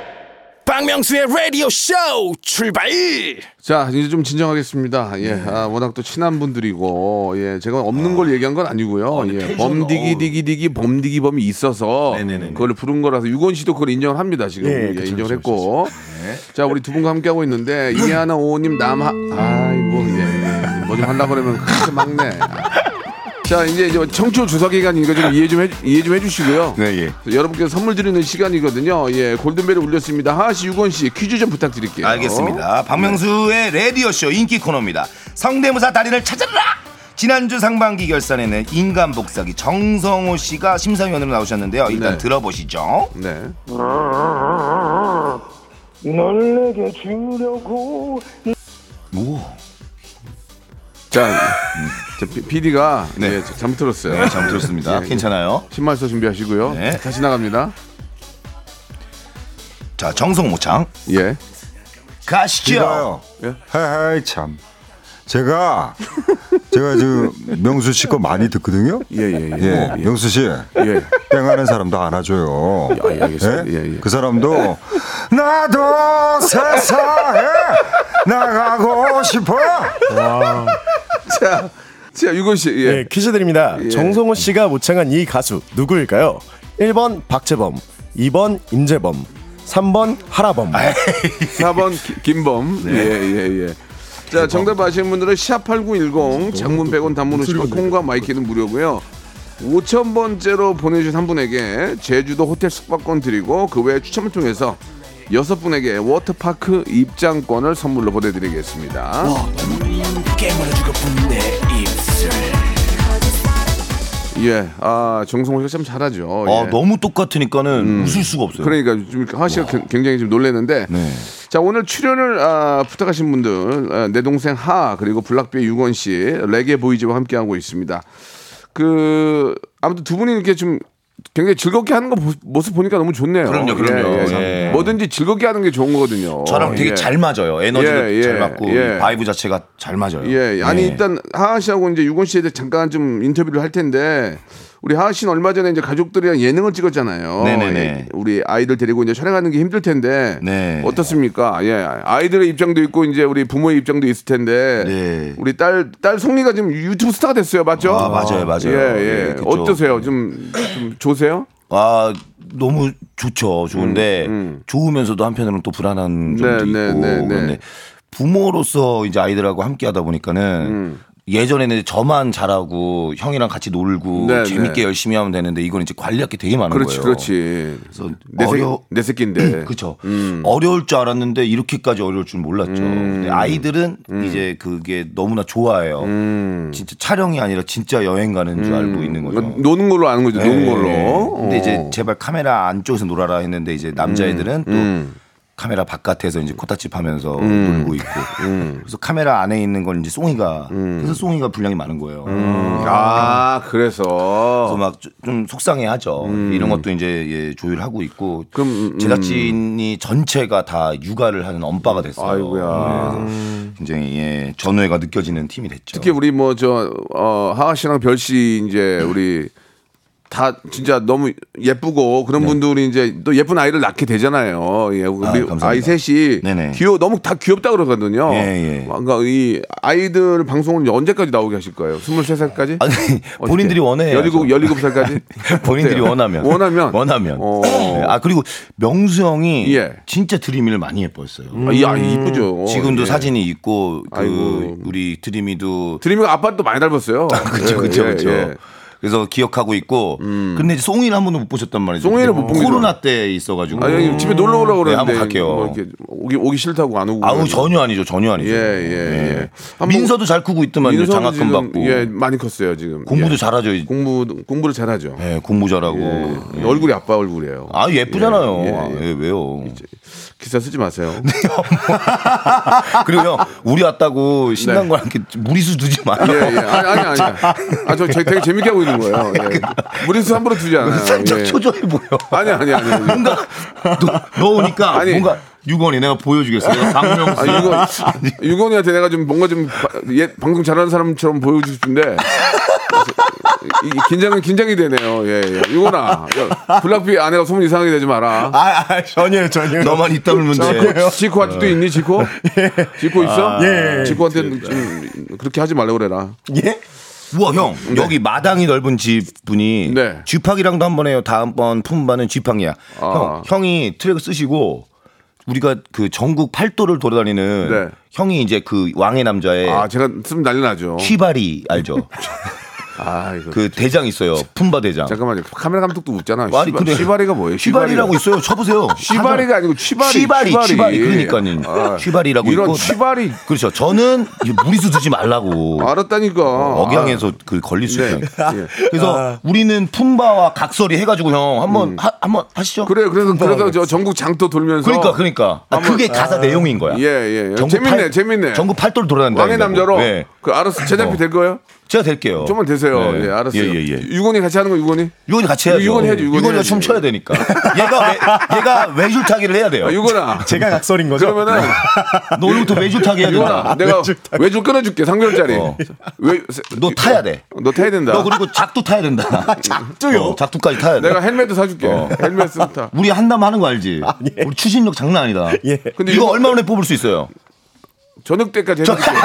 Speaker 6: 박명수의 라디오 쇼 출발.
Speaker 1: 자 이제 좀 진정하겠습니다. 예 아, 워낙 또 친한 분들이고 예 제가 없는 걸 얘기한 건 아니고요. 예 범디기 디기 디기 범디기 범이 있어서
Speaker 4: 네네네네.
Speaker 1: 그걸 부른 거라서 유건 씨도 그걸 인정을 합니다 지금.
Speaker 2: 예,
Speaker 1: 예,
Speaker 2: 그쵸,
Speaker 1: 인정을
Speaker 2: 그쵸,
Speaker 1: 했고. 자 우리 두 분과 함께 하고 있는데 이하나 오님 남하 아이고 예 뭐 좀 하려 그러면 큰 막내 자 이제 이제 청취율 조사 기간이니까 좀 이해 좀 해, 이해 좀 해주시고요
Speaker 4: 네 예.
Speaker 1: 여러분께 선물 드리는 시간이거든요 예 골든벨을 울렸습니다 하하 씨 유건 씨 퀴즈 좀 부탁드릴게요
Speaker 4: 알겠습니다. 박명수의 라디오 쇼 인기 코너입니다. 성대모사 달인을 찾아라! 지난주 상반기 결산에는 인간 복사기 정성호 씨가 심사위원으로 나오셨는데요. 일단
Speaker 1: 네.
Speaker 4: 들어보시죠.
Speaker 1: 네.
Speaker 7: 널 내게 주려고
Speaker 1: 자, 자 PD가
Speaker 4: 네.
Speaker 1: 예, 잘못 들었어요.
Speaker 4: 네, 잘못 들었습니다.
Speaker 1: 예,
Speaker 4: 괜찮아요.
Speaker 1: 신발서 준비하시고요.
Speaker 4: 네.
Speaker 1: 다시 나갑니다.
Speaker 4: 자, 정성호 모창
Speaker 1: 예.
Speaker 4: 가시죠.
Speaker 1: 예?
Speaker 8: 하이 참. 제가 제가 지금 명수 씨 거 많이 듣거든요.
Speaker 1: 예, 예, 예.
Speaker 8: 예, 명수 씨.
Speaker 1: 예.
Speaker 8: 땡하는 사람도 안아줘요.
Speaker 1: 아, 예, 알겠습니다. 예, 예.
Speaker 8: 그 사람도 나도 세상에 나가고 싶어.
Speaker 1: 자, 자, 유권 씨. 예.
Speaker 2: 예, 퀴즈 드립니다.
Speaker 1: 예.
Speaker 2: 정성호 씨가 모창한 이 가수 누구일까요? 1번 박재범, 2번 임재범, 3번 할아범.
Speaker 1: 4번 기- 김범.
Speaker 4: 네.
Speaker 1: 예, 예, 예. 자, 정답 아시는 분들은 샵8910 장문 100원 단문 50원 콩과 마이키는 무료고요. 5,000번째로 보내주신 한 분에게 제주도 호텔 숙박권 드리고 그 외에 추첨을 통해서 여섯 분에게 워터파크 입장권을 선물로 보내드리겠습니다.
Speaker 6: 깨물어주고 분내 입술.
Speaker 1: 예, 아 정성호 씨가 참 잘하죠.
Speaker 4: 아,
Speaker 1: 예.
Speaker 4: 너무 똑같으니까는 웃을 수가 없어요.
Speaker 1: 그러니까 좀 하하 씨가 겨- 굉장히 좀 놀랐는데.
Speaker 4: 네.
Speaker 1: 자 오늘 출연을 아, 부탁하신 분들 아, 내 동생 하 그리고 블락비의 유건 씨 레게 보이즈와 함께 하고 있습니다. 그 아무튼 두 분이 이렇게 좀 굉장히 즐겁게 하는 거 보- 모습 보니까 너무 좋네요.
Speaker 4: 그럼요, 그럼요.
Speaker 1: 예, 예.
Speaker 4: 예.
Speaker 1: 뭐든지 즐겁게 하는 게 좋은 거거든요.
Speaker 4: 저랑 되게
Speaker 1: 예.
Speaker 4: 잘 맞아요. 에너지도
Speaker 1: 예, 예,
Speaker 4: 잘 맞고
Speaker 1: 예.
Speaker 4: vibe 자체가 잘 맞아요.
Speaker 1: 예, 아니
Speaker 4: 네.
Speaker 1: 일단 하하 씨하고 이제 유권 씨에 대해 잠깐 좀 인터뷰를 할 텐데 우리 하하 씨는 얼마 전에 이제 가족들이랑 예능을 찍었잖아요.
Speaker 4: 네네네.
Speaker 1: 예, 우리 아이들 데리고 이제 촬영하는 게 힘들 텐데
Speaker 4: 네.
Speaker 1: 어떻습니까? 예, 아이들의 입장도 있고 이제 우리 부모의 입장도 있을 텐데
Speaker 4: 네.
Speaker 1: 우리 딸, 딸 송이가 지금 유튜브 스타가 됐어요, 맞죠?
Speaker 4: 아, 맞아요, 맞아요.
Speaker 1: 예, 예.
Speaker 4: 예.
Speaker 1: 어떠세요? 좀, 좀 좋으세요?
Speaker 4: 아 너무 좋죠. 좋은데 좋으면서도 한편으로는 또 불안한 점도
Speaker 1: 음, 네,
Speaker 4: 있고
Speaker 1: 네, 네, 네.
Speaker 4: 그런데 부모로서 이제 아이들하고 함께 하다 보니까는
Speaker 1: 음.
Speaker 4: 예전에는 저만 잘하고 형이랑 같이 놀고
Speaker 1: 네,
Speaker 4: 재밌게
Speaker 1: 네.
Speaker 4: 열심히 하면 되는데 이건 이제 관리할 게 되게 많은
Speaker 1: 그렇지,
Speaker 4: 거예요.
Speaker 1: 그렇지.
Speaker 4: 그래서
Speaker 1: 내, 새,
Speaker 4: 어려
Speaker 1: 내 새끼인데.
Speaker 4: 그렇죠. 어려울 줄 알았는데 이렇게까지 어려울 줄 몰랐죠.
Speaker 1: 음.
Speaker 4: 아이들은 이제 그게 너무나 좋아해요.
Speaker 1: 음.
Speaker 4: 진짜 촬영이 아니라 진짜 여행 가는 줄 알고 있는 거죠.
Speaker 1: 그러니까 노는 걸로 아는 거죠, 노는
Speaker 4: 네.
Speaker 1: 걸로.
Speaker 4: 근데
Speaker 1: 어.
Speaker 4: 이제 제발 카메라 안쪽에서 놀아라 했는데 이제 남자애들은 또
Speaker 1: 음.
Speaker 4: 카메라 바깥에서 이제 코타칩 하면서
Speaker 1: 음.
Speaker 4: 놀고 있고. 그래서 카메라 안에 있는 건 이제 송이가 그래서 송이가 분량이 많은 거예요.
Speaker 1: 아, 그래서.
Speaker 4: 그래서 막 좀 속상해하죠. 이런 것도 이제 예, 조율하고 있고
Speaker 1: 그럼, 음,
Speaker 4: 제작진이 전체가 다 육아를 하는 엄빠가 됐어요.
Speaker 1: 아이고야.
Speaker 4: 굉장히 예, 전우애가 느껴지는 팀이 됐죠.
Speaker 1: 특히 우리 뭐 저 어, 하하 씨랑 별 씨 이제 우리 다 진짜 너무 예쁘고 그런 분들이 이제 또 예쁜 아이를 낳게 되잖아요. 예, 우리
Speaker 4: 네.
Speaker 1: 아, 이 셋이
Speaker 4: 네네.
Speaker 1: 귀여 너무 다 귀엽다 그러거든요.
Speaker 4: 예, 예.
Speaker 1: 그러니까 이 아이들 방송은 언제까지 나오게 하실 거예요? 23살까지?
Speaker 4: 아니 본인들이 원해요.
Speaker 1: 17, 17살까지?
Speaker 4: 본인들이 원하면
Speaker 1: 원하면?
Speaker 4: 원하면
Speaker 1: 어.
Speaker 4: 네. 아 그리고 명수 형이
Speaker 1: 예.
Speaker 4: 진짜 드림이를 많이 예뻐했어요.
Speaker 1: 아, 이 아이 이쁘죠.
Speaker 4: 지금도
Speaker 1: 예.
Speaker 4: 사진이 있고 그
Speaker 1: 아이고.
Speaker 4: 우리 드림이도
Speaker 1: 드림이가 아빠도 많이 닮았어요.
Speaker 4: 그렇죠
Speaker 1: 예,
Speaker 4: 그렇죠
Speaker 1: 예,
Speaker 4: 그렇죠.
Speaker 1: 예.
Speaker 4: 그래서 기억하고 있고 근데 이제 송이를 한 번도 못 보셨단 말이죠.
Speaker 1: 송이를 못본 거죠.
Speaker 4: 코로나 때 있어가지고.
Speaker 1: 아, 형님 집에 놀러 오라고
Speaker 4: 네,
Speaker 1: 그러는데
Speaker 4: 한번 갈게요.
Speaker 1: 뭐 이렇게 오기, 오기 싫다고 안 오고.
Speaker 4: 아우. 전혀 아니죠 전혀 아니죠.
Speaker 1: 예, 예, 예. 한번-
Speaker 4: 민서도 잘 크고 있더만
Speaker 1: 민서도
Speaker 4: 장학금 받고
Speaker 1: 예, 많이 컸어요 지금.
Speaker 4: 공부도
Speaker 1: 예.
Speaker 4: 잘하죠. 이-
Speaker 1: 공부 공부를 잘하죠.
Speaker 4: 예, 공부 잘하고.
Speaker 1: 예.
Speaker 4: 예.
Speaker 1: 얼굴이 아빠 얼굴이에요.
Speaker 4: 아 예쁘잖아요.
Speaker 1: 예, 예,
Speaker 4: 아,
Speaker 1: 예.
Speaker 4: 예, 왜요?
Speaker 1: 기사 쓰지 마세요.
Speaker 4: 그리고 형 우리 왔다고 신난 거랑 이렇게 무리수 두지 마요.
Speaker 1: 예, 예. 아니, 아니, 아니. 아, 저 되게 재밌게 하고 있는 거예요. 예. 무리수 함부로 두지 않아요.
Speaker 4: 살짝
Speaker 1: 예.
Speaker 4: 초조해 보여.
Speaker 1: 아니, 아니, 아니.
Speaker 4: 뭔가 너, 넣으니까
Speaker 1: 아니.
Speaker 4: 뭔가 유건이 내가 보여주겠어. 내가 박명수.
Speaker 1: 아, 유건, 유건이한테 내가 좀 뭔가 좀 바- 예, 방송 잘하는 사람처럼 보여주고 싶은데. 이- 이 긴장은 긴장이 되네요. 예, 예. 유건아, 야, 블락비 아내가 소문 이상하게 내지 마라.
Speaker 2: 아, 아 전혀요, 전혀요.
Speaker 4: 너만 있다 물면 돼.
Speaker 1: 지코 아직도 있니, 지코? 지코 있어?
Speaker 2: 예, 예.
Speaker 1: 지코한테 좀 그렇게 하지 말라고 그래라.
Speaker 2: 예?
Speaker 4: 우와 형 여기 마당이 넓은 집 분이
Speaker 1: 네.
Speaker 4: 쥐팍이랑도 한 번 해요. 다음번 품바는 쥐팍이야.
Speaker 1: 아.
Speaker 4: 형 형이 트랙 쓰시고 우리가 그 전국 팔도를 돌아다니는
Speaker 1: 네.
Speaker 4: 형이 이제 그 왕의 남자의
Speaker 1: 아, 제가 쓰면 난리 나죠.
Speaker 4: 휘바리 알죠?
Speaker 1: 아, 이거.
Speaker 4: 그 대장 있어요. 품바 대장.
Speaker 1: 잠깐만요. 카메라 감독도 웃잖아.
Speaker 4: 아니,
Speaker 1: 시바,
Speaker 4: 근데-
Speaker 1: 시바리가 뭐예요?
Speaker 4: 휘바리라고 있어요. 쳐보세요.
Speaker 1: 시바리가 아니고 취바리.
Speaker 4: 취바리, 취바리. 그러니까요.
Speaker 1: 아,
Speaker 4: 취바리라고
Speaker 1: 이런
Speaker 4: 있고.
Speaker 1: 취바리.
Speaker 4: 그렇죠. 저는 무리수 두지 말라고.
Speaker 1: 알았다니까.
Speaker 4: 억양에서 그 걸릴 수
Speaker 1: 네.
Speaker 4: 있어요.
Speaker 1: 예.
Speaker 4: 그래서 우리는 품바와 각설이 해가지고 형 한번 하- 한번 하시죠.
Speaker 1: 그래, 그래서 그래서 저 전국 장터 돌면서.
Speaker 4: 그러니까 그러니까 아, 그게 가사 내용인 거야.
Speaker 1: 예, 예.
Speaker 4: 전국
Speaker 1: 재밌네,
Speaker 4: 팔-
Speaker 1: 재밌네.
Speaker 4: 전국 팔도를 돌아다닌다.
Speaker 1: 왕의 남자로.
Speaker 4: 네.
Speaker 1: 그 알았어. 제작비
Speaker 4: 어.
Speaker 1: 될 거예요?
Speaker 4: 제가 될게요.
Speaker 1: 좀만 되세요.
Speaker 4: 네.
Speaker 1: 예, 알았어요.
Speaker 4: 예, 예, 예.
Speaker 1: 유건이 같이 하는 거 유건이?
Speaker 4: 유건이 같이 해야죠.
Speaker 1: 유건이 해야죠, 유건이
Speaker 4: 유건이가. 춤춰야 되니까. 얘가 외, 얘가 외줄타기를 해야 돼요.
Speaker 1: 아, 유건아.
Speaker 2: 제가 각설인 거죠?
Speaker 1: 그러면은
Speaker 4: 너 오늘부터 외줄타기 해야 된다.
Speaker 1: 내가 외줄 끊어줄게. 상별짜리.
Speaker 4: 어.
Speaker 1: 외,
Speaker 4: 너 타야 돼.
Speaker 1: 너 타야 된다.
Speaker 4: 너 그리고 작두 타야 된다. 작두요? 어, 작두까지 타야 돼.
Speaker 1: 내가 헬멧도 사줄게.
Speaker 4: 어.
Speaker 1: 헬멧 쓰면 타.
Speaker 4: 우리 한다면 하는 거 알지? 우리 추진력 장난 아니다.
Speaker 2: 예.
Speaker 1: 근데
Speaker 4: 이거
Speaker 1: 이거-
Speaker 4: 얼마 만에 뽑을 수 있어요?
Speaker 1: 저녁 때까지 해드릴게요.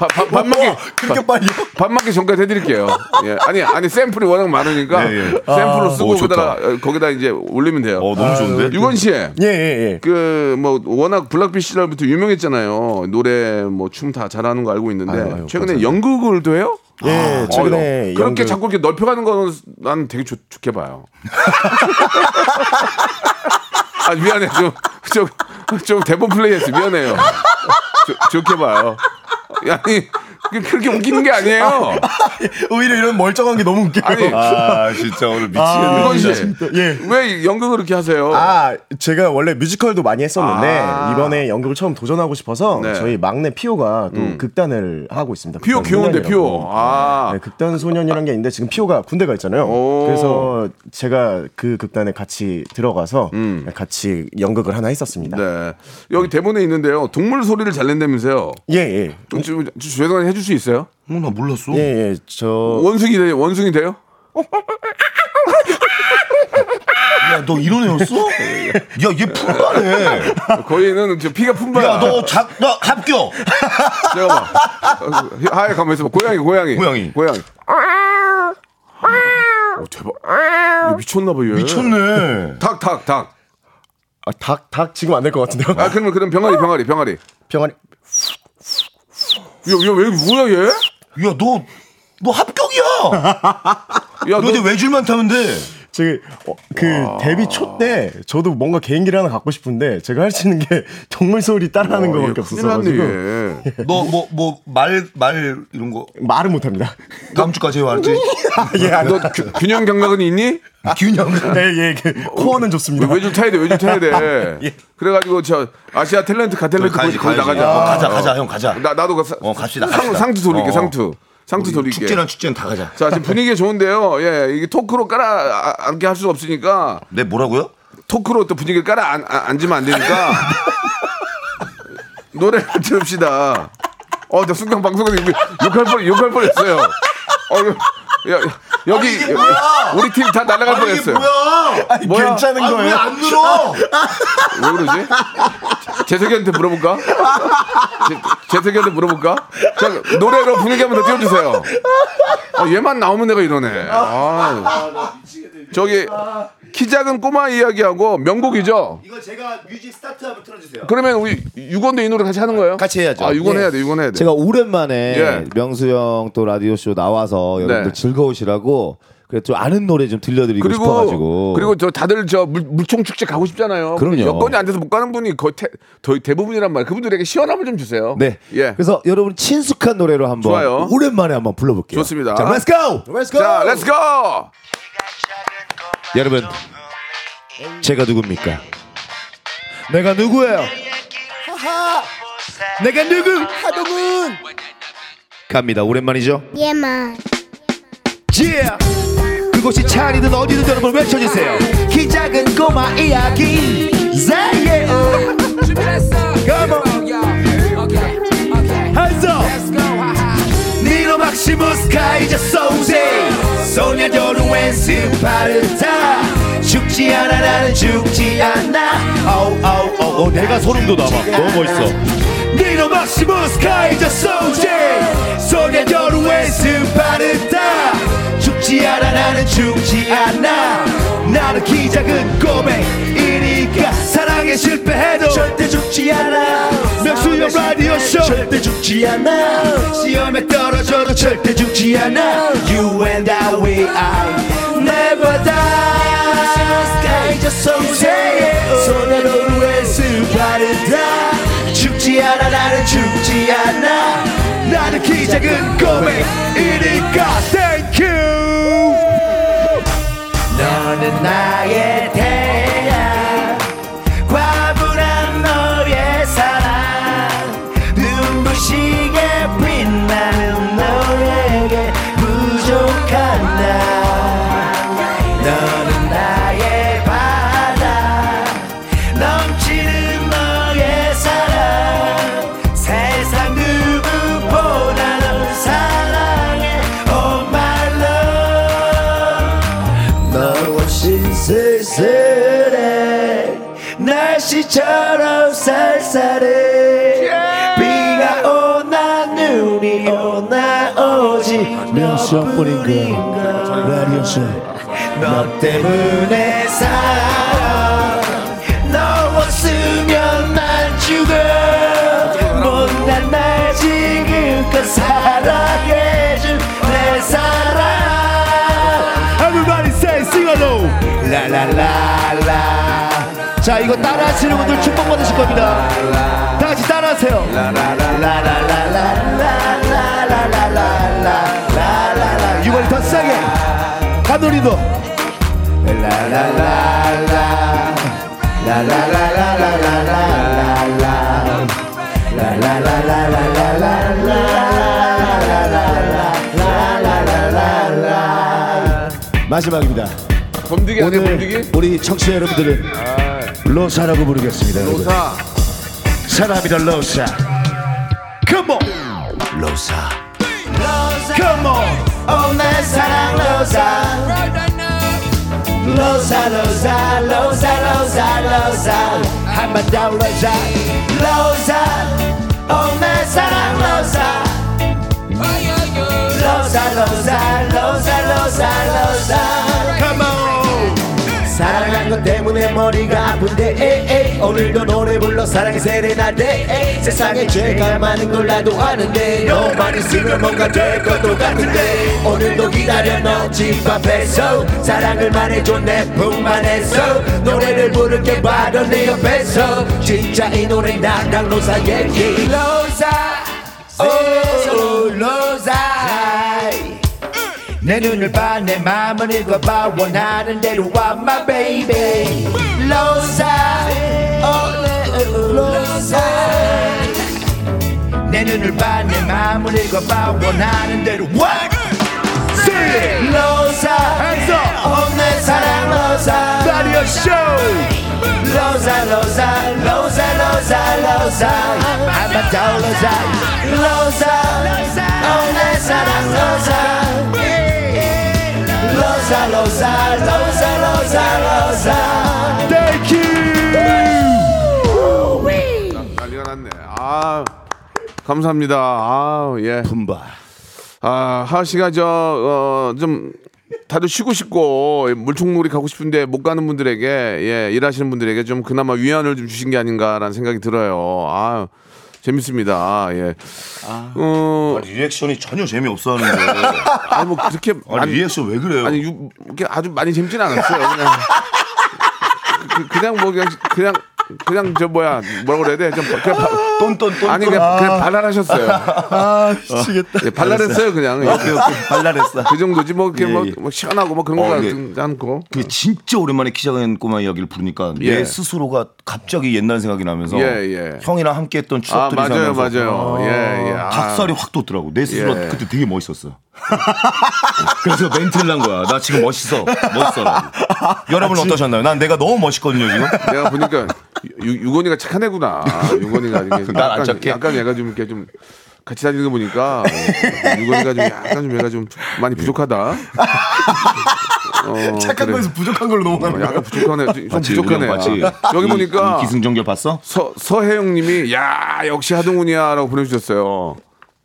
Speaker 1: 밥, 밥, 밥 먹기.
Speaker 2: 그렇게 빨리요?
Speaker 1: 밥 먹기 전까지 해드릴게요. 예. 아니, 아니, 샘플이 워낙 많으니까
Speaker 4: 예, 예.
Speaker 1: 샘플로 쓰고
Speaker 4: 오, 좋다.
Speaker 1: 거기다가, 어, 거기다 이제 올리면 돼요.
Speaker 4: 어, 너무 좋은데?
Speaker 1: 유권 씨.
Speaker 2: 예, 예, 예.
Speaker 1: 그, 뭐, 워낙 블락비 시절부터 유명했잖아요. 노래, 뭐, 춤 다 잘하는 거 알고 있는데.
Speaker 2: 아유,
Speaker 1: 최근에
Speaker 2: 감사합니다.
Speaker 1: 연극을 도 해요?
Speaker 2: 예, 최근에
Speaker 1: 어, 그렇게
Speaker 2: 연극-
Speaker 1: 자꾸 이렇게 넓혀가는 거는 난 되게 좋, 좋게 봐요. 아, 미안해. 좀, 좀, 좀 대본 플레이했어. 미안해요. 좋- 좋게 봐요. 아니, 그- 그렇게 웃기는 게 아니에요.
Speaker 2: 오히려 이런 멀쩡한 게 너무 웃겨요.
Speaker 1: 아니,
Speaker 4: 아, 진짜 오늘
Speaker 1: 유권 씨.
Speaker 2: 예.
Speaker 1: 왜 연극을 그렇게 하세요?
Speaker 2: 아, 제가 원래 뮤지컬도 많이 했었는데
Speaker 1: 아.
Speaker 2: 이번에 연극을 처음 도전하고 싶어서
Speaker 1: 네.
Speaker 2: 저희 막내 피오가 또 극단을 하고 있습니다.
Speaker 1: 피오 귀여운데, 피오.
Speaker 2: 소년이라고.
Speaker 1: 아.
Speaker 2: 네, 극단 소년이라는 게 있는데 지금 피오가 군대가 있잖아요.
Speaker 1: 오.
Speaker 2: 그래서 제가 그 극단에 같이 들어가서 같이 연극을 하나 했었습니다.
Speaker 1: 네. 여기 대본에 있는데요. 동물 소리를 잘 낸다면서요.
Speaker 2: 예, 예.
Speaker 1: 좀, 좀, 좀 죄송한데 해줄 수 있어요?
Speaker 4: 어, 나 몰랐어.
Speaker 2: 예, 예. 저
Speaker 1: 원숭이 돼요? 원숭이 돼요?
Speaker 4: 야, 너 이런 애였어? 야, 얘 품바네.
Speaker 1: 거기는 저 피가 품바야.
Speaker 4: 야, 너 작, 나 합격.
Speaker 1: 잠깐만. 하얘 가만 있어봐. 고양이, 고양이.
Speaker 4: 고양이.
Speaker 1: 고양이. 오, 대박. 얘 미쳤나 봐, 얘.
Speaker 4: 미쳤네.
Speaker 1: 닭, 닭, 닭.
Speaker 2: 아, 닭, 닭 지금 안 될 것 같은데요.
Speaker 1: 아, 그러면, 그럼 병아리, 병아리, 병아리.
Speaker 2: 병아리.
Speaker 1: 야, 야, 왜, 뭐야, 얘?
Speaker 4: 야, 너, 너 합격이야.
Speaker 1: 야,
Speaker 4: 너 이제
Speaker 1: 너,
Speaker 4: 외줄만 타면 돼.
Speaker 2: 저기 어, 그 데뷔 초 때 저도 뭔가 개인기를 하나 갖고 싶은데 제가 할 수 있는 게 동물 소리 따라하는
Speaker 1: 어,
Speaker 2: 거밖에
Speaker 1: 예,
Speaker 2: 없어서
Speaker 1: 큰일
Speaker 2: 가지고
Speaker 1: 났네, 얘.
Speaker 4: 너뭐 뭐 말 말 이런 거
Speaker 2: 말을 못 합니다.
Speaker 4: 다음 주까지 해왔지?
Speaker 2: 예, 아,
Speaker 1: 너 균- 균형 감각은 있니?
Speaker 4: 균형.
Speaker 2: 네, 예, 그 코어는 좋습니다.
Speaker 1: 외줄 타야 돼, 외줄 타야 돼. 그래가지고 저 아시아 탤런트 가탤런트 거기
Speaker 4: 가야지.
Speaker 1: 나가자.
Speaker 4: 어, 가자, 가자, 형, 가자.
Speaker 1: 나 나도 가.
Speaker 4: 어, 갑시다,
Speaker 1: 상,
Speaker 4: 갑시다.
Speaker 1: 상투 돌릴게,
Speaker 4: 어.
Speaker 1: 상투. 상투 돌릴게.
Speaker 4: 축제랑 축제는 다 가자.
Speaker 1: 자, 지금 분위기 좋은데요. 예, 이게 토크로 깔아 아- 앉게 할 수가 없으니까
Speaker 4: 네, 뭐라고요?
Speaker 1: 토크로 또 분위기를 깔아 앉, 아- 앉으면 안 되니까 노래를 들읍시다. 어, 나 순간 방송에서 욕- 욕할 뻔 욕할 뻔 했어요. 어, 여, 여, 여기 우리 팀 다 날아갈 뻔했어요.
Speaker 2: 아니,
Speaker 1: 뭐야?
Speaker 2: 괜찮은 거예요?
Speaker 4: 왜 안 눌러?
Speaker 1: 왜 그러지? 재석이한테 물어볼까? 재, 재석이한테 물어볼까? 자, 노래로 분위기 한번 더 띄워주세요. 어, 얘만 나오면 내가 이러네. 아, 저기 키 작은 꼬마 이야기하고 명곡이죠.
Speaker 4: 이거 제가 music start 한번 틀어주세요.
Speaker 1: 그러면 우리 유권도 이 노래 같이 하는 거예요?
Speaker 4: 같이 해야죠.
Speaker 1: 아, 유권
Speaker 4: 예.
Speaker 1: 해야 돼, 유권 해야 돼.
Speaker 9: 제가 오랜만에
Speaker 1: 예.
Speaker 9: 명수 형 또 라디오 쇼 나와서 여러분들
Speaker 1: 네.
Speaker 9: 즐거우시라고 그래 좀 아는 노래 좀 들려드리고
Speaker 1: 그리고
Speaker 9: 싶어가지고
Speaker 1: 그리고 저 다들 저 물, 물총 축제 가고 싶잖아요.
Speaker 9: 그럼요.
Speaker 1: 여건이 안 돼서 못 가는 분이 거의 대, 더, 대부분이란 말이에요. 그분들에게 시원함을 좀 주세요.
Speaker 9: 네.
Speaker 1: 예.
Speaker 9: 그래서 여러분 친숙한 노래로 한번
Speaker 1: 좋아요.
Speaker 9: 오랜만에 한번 불러볼게요.
Speaker 1: 좋습니다.
Speaker 9: 자, Let's go. Let's go.
Speaker 1: 자, let's go!
Speaker 9: 여러분, 제가 누굽니까? 내가 누구예요? 내가 누구? 하동훈. 갑니다. 오랜만이죠?
Speaker 10: 얘만
Speaker 9: Yeah. 그곳이 차리든 어디든 여러분 외쳐주세요. 키 작은 꼬마 이야기. Say yeah. Come on. Hands up. 니노 막시무스 카이저 소세 쏘냐도르 앤 스파르타. 죽지 않아 나는 죽지 않아. 오오오 내가 소름 돋아 막. 너무 멋있어. 니노 막시무스 카이저 소제 쏘냐도르 앤 스파르타. 죽지 않아 나는 죽지 않아. 나는 키 작은 꼬맹이니까 사랑에 실패해도 절대 죽지 않아. 명수형 라디오 쇼 절대 죽지 않아. 시험에 떨어져도 절대 죽지 않아. You and I we are never die. 가이저 소세 소녀로 왜 스파르타 죽지 않아 나는 죽지 않아. 나는 키 작은 꼬맹이니 몇 번뿐인가 라디오쇼 너 때문에 살아 너 없으면 난 죽어 못난 날 지금껏 사랑해준 내 사랑 Everybody say sing along 라라라라 자 이거 따라 하시는 분들 축복 받으실 겁니다 다 같이 따라 하세요 라라라라라라라라라라라 6월 더 세게 감독님도 라라라라라 라라 라라라라라라라 라 라라라라라라라라라라라라라라라라라 마지막입니다.
Speaker 1: 범디기
Speaker 9: 오늘
Speaker 1: 범디기?
Speaker 9: 우리 청취자 여러분들은 로사라고 부르겠습니다. 여러분.
Speaker 1: 로사.
Speaker 9: 사랑합니다 로사. Come on. 로사. Come on. Oh, 내 사랑 로사. 로사 로사 로사 로사 로사 한번 더 로사 로사 Oh, 내 사랑 로사 로사 로사 로사 로사 로사 Come on. 사랑한 것 때문에 머리가 아픈데 에이, 에이.
Speaker 7: 오늘도 노래 불러 사랑의 세레나데 세상에 죄가 많은 걸 나도 아는데 너만 있으면 뭔가 될 것도 같은데 오늘도 기다려 너 집 앞에서 사랑을 말해줘 내 품 안에서 노래를 부를게 바로 내 옆에서 진짜 이 노래 나랑 로사 얘기 로사 오 로사. 내 눈을 봐 내 맘을 읽어봐. 원하는 대로 와 my baby. 로사 오 로사 내 눈을 봐내 맘을 읽어봐 원하는 대로 와 로사 Oh, 내 사랑 로사 라디오 쇼 로사 로사 로사 로사 로사 한번 더 로사 로사 Oh, 내 사랑 로사 로사 로사 로사 로사 로사
Speaker 1: 아, 감사합니다. 아, 예.
Speaker 4: 품바.
Speaker 1: 아, 하하 씨가 저, 어, 좀, 다들 쉬고 싶고, 물총놀이 가고 싶은데 못 가는 분들에게, 예, 일하시는 분들에게 좀 그나마 위안을 좀 주신 게 아닌가라는 생각이 들어요. 아, 재밌습니다. 예. 어,
Speaker 4: 아니, 리액션이 전혀 재미없어 하는데.
Speaker 1: 아니, 뭐, 그렇게.
Speaker 4: 아니, 리액션 왜 그래요?
Speaker 1: 아니, 유, 이렇게 아주 많이 재밌진 않았어요. 그냥, 그, 그냥 뭐, 그냥, 그냥, 그냥 저 뭐야, 뭐라고 그래야 돼? 좀, 그냥 바,
Speaker 4: 똔똔똔.
Speaker 1: 아니, 그냥, 그냥 발랄하셨어요.
Speaker 2: 아, 미치겠다.
Speaker 1: 예, 발랄했어요, 그냥.
Speaker 4: 오케이, 오케이. 발랄했어.
Speaker 1: 그 정도지, 뭐, 이렇게
Speaker 4: 예,
Speaker 1: 뭐,
Speaker 4: 예.
Speaker 1: 뭐 시원하고 뭐 그런
Speaker 4: 어,
Speaker 1: 거
Speaker 4: 예.
Speaker 1: 같지 않고.
Speaker 4: 그 진짜 오랜만에 키 작은 꼬마 이야기를 부르니까
Speaker 1: 예.
Speaker 4: 내 스스로가 갑자기 옛날 생각이 나면서
Speaker 1: 예, 예.
Speaker 4: 형이랑 함께했던
Speaker 1: 아,
Speaker 4: 추억들이
Speaker 1: 맞아요,
Speaker 4: 생각나서
Speaker 1: 맞아요. 예, 예. 아.
Speaker 4: 닭살이 확 돋더라고. 내 스스로
Speaker 1: 예.
Speaker 4: 그때 되게 멋있었어. 그래서 멘트를 난 거야. 나 지금 멋있어. 멋있어. 여러분 은 어떠셨나요? 난 내가 너무 멋있거든요, 지금.
Speaker 1: 내가 보니까 유, 유건이가 착한 애구나. 유건이가 이게
Speaker 4: 난안
Speaker 1: 약간,
Speaker 4: 착해.
Speaker 1: 약간 얘가 좀 이렇게 좀 같이 다니는 거 보니까 어, 유건이가 좀 약간 좀 얘가 좀 많이 부족하다. 어,
Speaker 2: 착한
Speaker 1: 그래.
Speaker 2: 거에서 부족한 걸로
Speaker 1: 어,
Speaker 2: 넘어가는
Speaker 1: 약간 부족하네. 좀 부족하네.
Speaker 4: 봤지.
Speaker 1: 여기
Speaker 4: 이-
Speaker 1: 보니까
Speaker 4: 이 기승전결 봤어?
Speaker 1: 서 서혜영님이 야 역시 하동훈이야라고 보내주셨어요.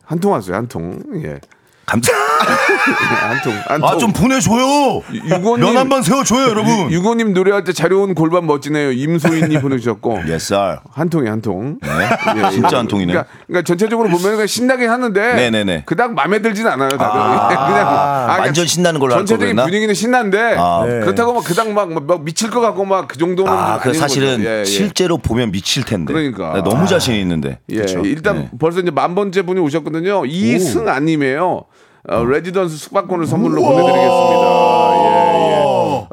Speaker 1: 한 통 왔어요, 한 통. 예.
Speaker 4: 감사.
Speaker 1: 한 통. 한 통.
Speaker 4: 아, 좀 보내줘요.
Speaker 1: 유건님
Speaker 4: 면한번 세워줘요, 여러분.
Speaker 1: 유고님 노래할 때 자려온 골반 멋지네요. 임소희님 보내주셨고
Speaker 4: Yes, sir.
Speaker 1: 한 통이 한 통.
Speaker 4: 네. 진짜 한 통이네.
Speaker 1: 그러니까, 그러니까 전체적으로 보면 그냥 신나게 하는데
Speaker 4: 네네네.
Speaker 1: 그닥 마음에 들진 않아요. 다들
Speaker 4: 아,
Speaker 1: 그냥 아, 그러니까
Speaker 4: 완전 신나는 걸로 할
Speaker 1: 전체적인. 분위기는 신난데
Speaker 4: 아.
Speaker 2: 네.
Speaker 1: 그렇다고 막 그닥 막, 막 미칠 것 같고 막 그 정도는
Speaker 4: 아, 그 사실은.
Speaker 1: 예, 예.
Speaker 4: 실제로 보면 미칠 텐데.
Speaker 1: 그러니까.
Speaker 4: 나 너무 자신 있는데.
Speaker 1: 예,
Speaker 4: 그쵸?
Speaker 1: 일단
Speaker 4: 네.
Speaker 1: 벌써 이제 만 번째 분이 오셨거든요. 이승아님이에요. 어, 레지던스 숙박권을 선물로 보내드리겠습니다. 예,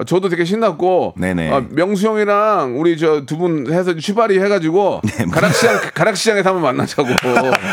Speaker 1: 저도 되게 신났고,
Speaker 4: 네네.
Speaker 1: 어, 명수 형이랑 우리 저 두 분 해서 취발이 해가지고
Speaker 4: 네,
Speaker 1: 가락시장 가락시장에서 한번 만나자고.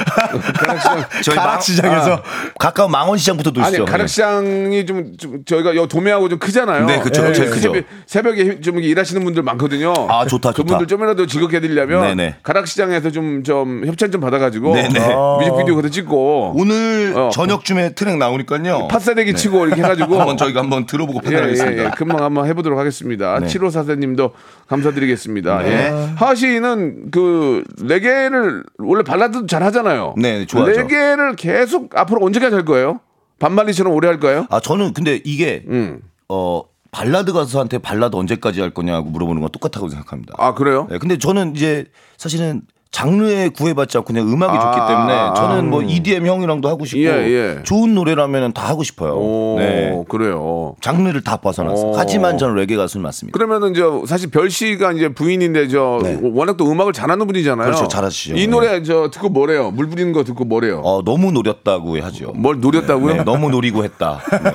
Speaker 1: 가락시장.
Speaker 4: 저희
Speaker 2: 가락시장에서.
Speaker 4: 아, 가까운 망원시장부터
Speaker 1: 아니
Speaker 4: 도시죠.
Speaker 1: 가락시장이 좀, 좀 저희가 여 도매하고 좀 크잖아요.
Speaker 4: 네, 그쵸,
Speaker 1: 예,
Speaker 4: 제일 크죠.
Speaker 1: 새벽, 새벽 에 좀 일하시는 분들 많거든요.
Speaker 4: 아, 좋다, 좋다.
Speaker 1: 그분들 좀이라도 즐겁게 해드리려면
Speaker 4: 네네.
Speaker 1: 가락시장에서 좀, 좀 협찬 좀 받아가지고
Speaker 4: 네네.
Speaker 1: 어, 뮤직비디오 그때 찍고
Speaker 4: 오늘
Speaker 1: 어.
Speaker 4: 저녁쯤에 트랙 나오니까요.
Speaker 1: 팥사대기 치고 이렇게 해가지고
Speaker 4: 한번 저희가 한번 들어보고
Speaker 1: 예, 예,
Speaker 4: 판단하겠습니다.
Speaker 1: 예. 금방 한번 해보도록 하겠습니다.
Speaker 4: 네.
Speaker 1: 7호 사세님도 감사드리겠습니다.
Speaker 4: 네.
Speaker 1: 예. 하시는 그 레게를 원래 발라드도 잘 하잖아요.
Speaker 4: 네, 좋아하죠.
Speaker 1: 레게를 계속 앞으로 언제까지 할 거예요? 밥 말리처럼 오래 할 거예요?
Speaker 4: 아 저는 근데 이게
Speaker 1: 음.
Speaker 4: 어 발라드 가수한테 발라드 언제까지 할 거냐고 물어보는 건 똑같다고 생각합니다.
Speaker 1: 아 그래요?
Speaker 4: 네, 근데 저는 이제 사실은 장르에 구애받지 않고 그냥 음악이 좋기
Speaker 1: 아,
Speaker 4: 때문에
Speaker 1: 아,
Speaker 4: 저는 뭐 EDM 형이랑도 하고 싶고
Speaker 1: 예, 예.
Speaker 4: 좋은 노래라면 다 하고 싶어요.
Speaker 1: 오,
Speaker 4: 네.
Speaker 1: 그래요.
Speaker 4: 장르를 다 벗어났어.
Speaker 1: 오.
Speaker 4: 하지만 저는 레게 가수는 맞습니다.
Speaker 1: 그러면은 저 사실 별 씨가 이제 부인인데 저
Speaker 4: 네.
Speaker 1: 워낙 또 음악을 잘하는 분이잖아요.
Speaker 4: 그렇죠, 잘하시죠.
Speaker 1: 이 노래 저 듣고 뭐래요? 물 부리는 거 듣고 뭐래요?
Speaker 4: 어, 너무 노렸다고 하죠.
Speaker 1: 뭘 노렸다고요?
Speaker 4: 네, 너무 노리고 했다. 네.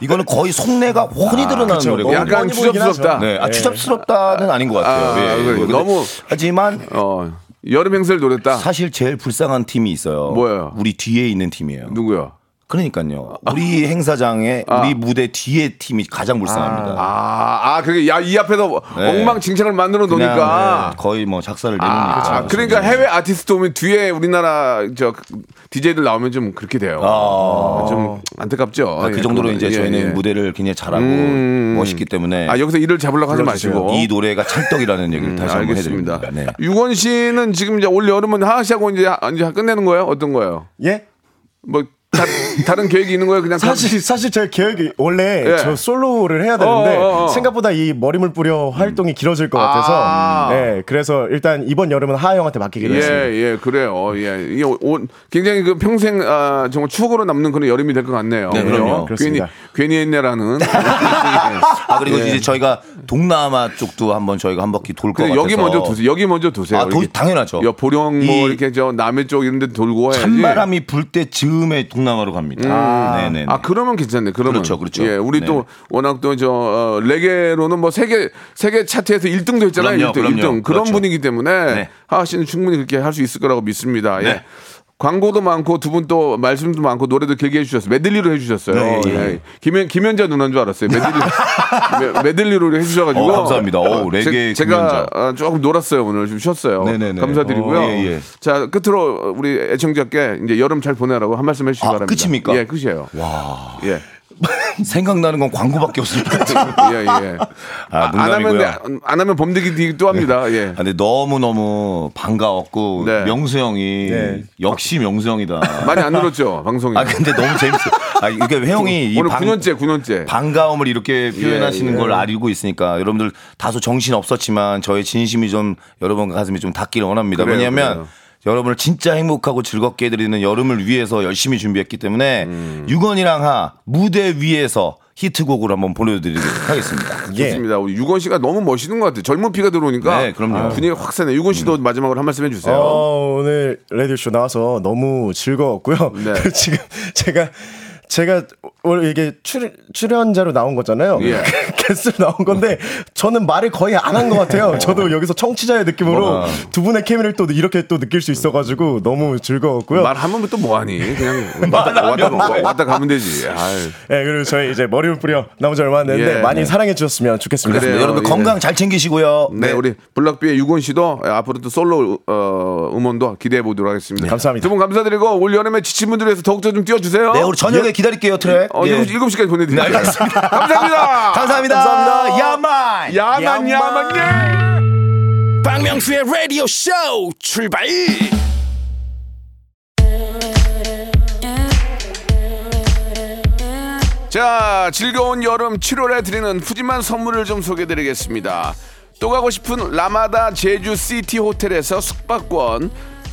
Speaker 4: 이거는 거의 속내가 훤히 드러나는
Speaker 2: 그쵸.
Speaker 4: 노래고.
Speaker 1: 약간.
Speaker 2: 하죠.
Speaker 4: 네, 아, 추잡스럽다는 아닌 것 같아요.
Speaker 1: 아,
Speaker 4: 예, 예.
Speaker 1: 그래.
Speaker 4: 근데
Speaker 1: 너무-
Speaker 4: 하지만
Speaker 1: 어 여름 행사를 노렸다.
Speaker 4: 사실 제일 불쌍한 팀이 있어요.
Speaker 1: 뭐예요?
Speaker 4: 우리 뒤에 있는 팀이에요.
Speaker 1: 누구요?
Speaker 4: 그러니까요. 우리 행사장에 우리 무대 뒤에 팀이 가장 불쌍합니다.
Speaker 1: 아, 아, 그게 야, 이 앞에서
Speaker 4: 네.
Speaker 1: 엉망진창을 만들어 놓으니까.
Speaker 4: 네, 거의 뭐 작사를 내놓으니까.
Speaker 1: 아, 그러니까 해외 아티스트 오면 뒤에 우리나라 저 DJ들 나오면 좀 그렇게 돼요.
Speaker 4: 아.
Speaker 1: 좀 안타깝죠.
Speaker 4: 아, 그
Speaker 1: 예,
Speaker 4: 정도로
Speaker 1: 그거는.
Speaker 4: 이제
Speaker 1: 예,
Speaker 4: 저희는
Speaker 1: 예.
Speaker 4: 무대를 굉장히 잘하고
Speaker 1: 음.
Speaker 4: 멋있기 때문에
Speaker 1: 아, 여기서 일을 잡으려고 하지 마시고.
Speaker 4: 이 노래가 찰떡이라는 얘기를 다시 한번
Speaker 1: 음, 알겠습니다.
Speaker 4: 해드립니다. 네.
Speaker 1: 유건 씨는 지금 이제 올 여름은 하하 씨하고 이제, 이제 끝내는 거예요? 어떤 거예요?
Speaker 2: 예?
Speaker 1: 뭐 다, 른 계획이 있는 거예요? 그냥
Speaker 2: 사실 사실 제 계획이 원래
Speaker 1: 예.
Speaker 2: 저 솔로를 해야 되는데
Speaker 1: 어, 어, 어.
Speaker 2: 생각보다 이 머리물 뿌려 활동이 길어질 것 같아서
Speaker 1: 아.
Speaker 2: 예 그래서 일단 이번 여름은 하하 형한테 맡기기로 했습니다.
Speaker 1: 예, 예, 그래요. 예. 이게 오- 굉장히 그 평생 아, 정말 추억으로 남는 그런 여름이 될 것 같네요.
Speaker 4: 네, 그럼요.
Speaker 1: 괜히. 괜히 했네라는.
Speaker 4: 아 그리고
Speaker 1: 예.
Speaker 4: 이제 저희가 동남아 쪽도 한번 저희가 한 바퀴 돌것
Speaker 1: 근데
Speaker 4: 같아서
Speaker 1: 여기 먼저 두세요. 여기 먼저 두세요.
Speaker 4: 아, 도-. 당연하죠.
Speaker 1: 야, 보령 뭐
Speaker 4: 이-
Speaker 1: 이렇게 저 남해 쪽 이런 데 돌고 해야지.
Speaker 4: 찬바람이 불 때 즈음에 동 남아로 갑니다. 네네.
Speaker 1: 아 그러면 괜찮네. 그러면
Speaker 4: 그렇죠, 그렇죠.
Speaker 1: 예, 우리
Speaker 4: 네.
Speaker 1: 또 워낙 또저 어, 레게로는 뭐 세계 세계 차트에서 1등도 했잖아요.
Speaker 4: 그럼요,
Speaker 1: 1등,
Speaker 4: 그럼요.
Speaker 1: 1등. 그런
Speaker 4: 그렇죠.
Speaker 1: 분이기 때문에
Speaker 4: 네.
Speaker 1: 하하 씨는 충분히 그렇게 할 수 있을 거라고 믿습니다. 예.
Speaker 4: 네.
Speaker 1: 광고도 많고 두 분 또 말씀도 많고 노래도 길게 해주셨어요. 메들리로 해주셨어요.
Speaker 4: 네, 예.
Speaker 1: 예. 김현 김현자 누나인 줄 알았어요. 메들리 메- 메들리로 해주셔가지고
Speaker 4: 어, 감사합니다. 어, 레게
Speaker 1: 제. 가 조금 놀았어요 오늘 좀 쉬었어요.
Speaker 4: 네네네.
Speaker 1: 감사드리고요.
Speaker 4: 어, 예, 예.
Speaker 1: 자 끝으로 우리 애청자께 이제 여름 잘 보내라고 한 말씀 해주시기
Speaker 4: 아,
Speaker 1: 바랍니다.
Speaker 4: 끝입니까?
Speaker 1: 예, 끝이에요.
Speaker 4: 와
Speaker 1: 예.
Speaker 4: 생각나는 건 광고밖에 없을 것 같아요.
Speaker 1: 예, 예.
Speaker 4: 아,
Speaker 1: 안 하면
Speaker 4: 농담이고요.
Speaker 1: 안, 안 하면 범대기 또 합니다. 예.
Speaker 4: 아, 근데 너무 너무 반가웠고
Speaker 1: 네.
Speaker 4: 명수 형이
Speaker 2: 네.
Speaker 4: 역시 명수 형이다.
Speaker 1: 많이 안 늘었죠 방송이.
Speaker 4: 아 근데 너무 재밌어. 아 이게 회형이 이
Speaker 1: 오늘
Speaker 4: 방-
Speaker 1: 9년째 9년째.
Speaker 4: 반가움을 이렇게 표현하시는
Speaker 1: 예.
Speaker 4: 걸 알고 있으니까 여러분들 다소 정신 없었지만 저의 진심이 좀 여러분 가슴에 좀 닿기를 원합니다.
Speaker 1: 그래요,
Speaker 4: 왜냐하면
Speaker 1: 그래요.
Speaker 4: 여러분을 진짜 행복하고 즐겁게 해드리는 여름을 위해서 열심히 준비했기 때문에
Speaker 1: 음.
Speaker 4: 유건이랑 하 무대 위에서 히트곡을 한번 보내드리도록 하겠습니다.
Speaker 2: 예.
Speaker 1: 좋습니다. 우리 유건 씨가 너무 멋있는 것 같아요. 젊은 피가 들어오니까
Speaker 4: 네, 그럼요.
Speaker 1: 아, 분위기 확 사네. 유건 씨도 마지막으로 한 말씀 해주세요.
Speaker 2: 어, 오늘 라디오 쇼 나와서 너무 즐거웠고요.
Speaker 1: 네.
Speaker 2: 지금 제가 제가 원래 이게 출, 출연자로 나온 거잖아요.
Speaker 1: 예.
Speaker 2: 게스트로 나온 건데 저는 말을 거의 안 한 것 같아요. 저도 여기서 청취자의 느낌으로
Speaker 4: 어.
Speaker 2: 두 분의 케미를 또 이렇게 또 느낄 수 있어가지고 너무 즐거웠고요.
Speaker 1: 말하면 또 뭐하니? 그냥 왔다, 왔다, 왔다, 왔다 가면 되지. 아유.
Speaker 2: 예, 그리고 저희 이제 머리를 뿌려 나온 지 얼마 안 됐는데
Speaker 1: 예.
Speaker 2: 많이 사랑해 주셨으면 좋겠습니다.
Speaker 1: 그래요.
Speaker 4: 여러분
Speaker 1: 예.
Speaker 4: 건강 잘 챙기시고요.
Speaker 1: 네, 우리 블락비의 유건 씨도 앞으로 또 솔로 어, 음원도 기대해 보도록 하겠습니다.
Speaker 2: 네, 감사합니다.
Speaker 1: 두 분 감사드리고 올 여름에 지친 분들 위해서 더욱더 좀 띄워주세요.
Speaker 4: 네, 우리 저녁에 기다릴게요, 트랙.
Speaker 1: 어,
Speaker 4: 예.
Speaker 1: 7시, 7시까지 보내드릴게요.
Speaker 4: 네, 알겠습니다.
Speaker 1: 감사합니다.
Speaker 4: 감사합니다.
Speaker 2: 감사합니다.
Speaker 4: 야만.
Speaker 1: 야만, 야만, 예.
Speaker 11: 박명수의 라디오 쇼 출발
Speaker 1: 자, 즐거운 여름 7월에 드리는 푸짐한 선물을 좀 소개드리겠습니다. 또 가고 싶은 라마다 제주 시티 호텔에서 숙박권,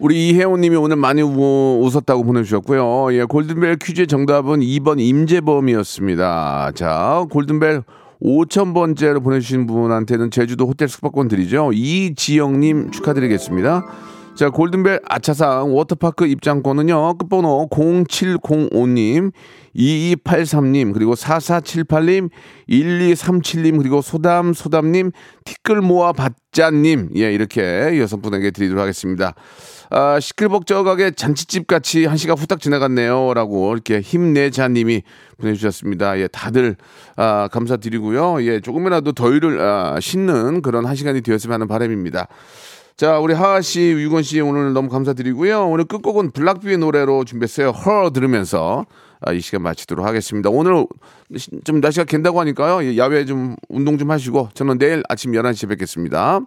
Speaker 1: 우리 이혜원님이 오늘 많이 우, 웃었다고 보내주셨고요. 예, 골든벨 퀴즈의 정답은 2번 임재범이었습니다. 자, 골든벨 5,000번째로 보내주신 분한테는 제주도 호텔 숙박권 드리죠. 이지영님 축하드리겠습니다. 자, 골든벨 아차상 워터파크 입장권은요, 끝번호 0705님, 2283님, 그리고 4478님, 1237님, 그리고 소담소담님, 티끌 모아 받자님, 예, 이렇게 여섯 분에게 드리도록 하겠습니다. 아, 시끌벅적하게 잔치집 같이 한 시간 후딱 지나갔네요. 라고 이렇게 힘내자님이 보내주셨습니다. 예, 다들, 아, 감사드리고요. 예, 조금이라도 더위를, 아, 씻는 그런 한 시간이 되었으면 하는 바람입니다. 자, 우리 하하 씨, 유건 씨 오늘 너무 감사드리고요. 오늘 끝곡은 블락비의 노래로 준비했어요. 헐 들으면서 아, 이 시간 마치도록 하겠습니다. 오늘 좀 날씨가 갠다고 하니까요. 예, 야외 좀 운동 좀 하시고 저는 내일 아침 11시에 뵙겠습니다.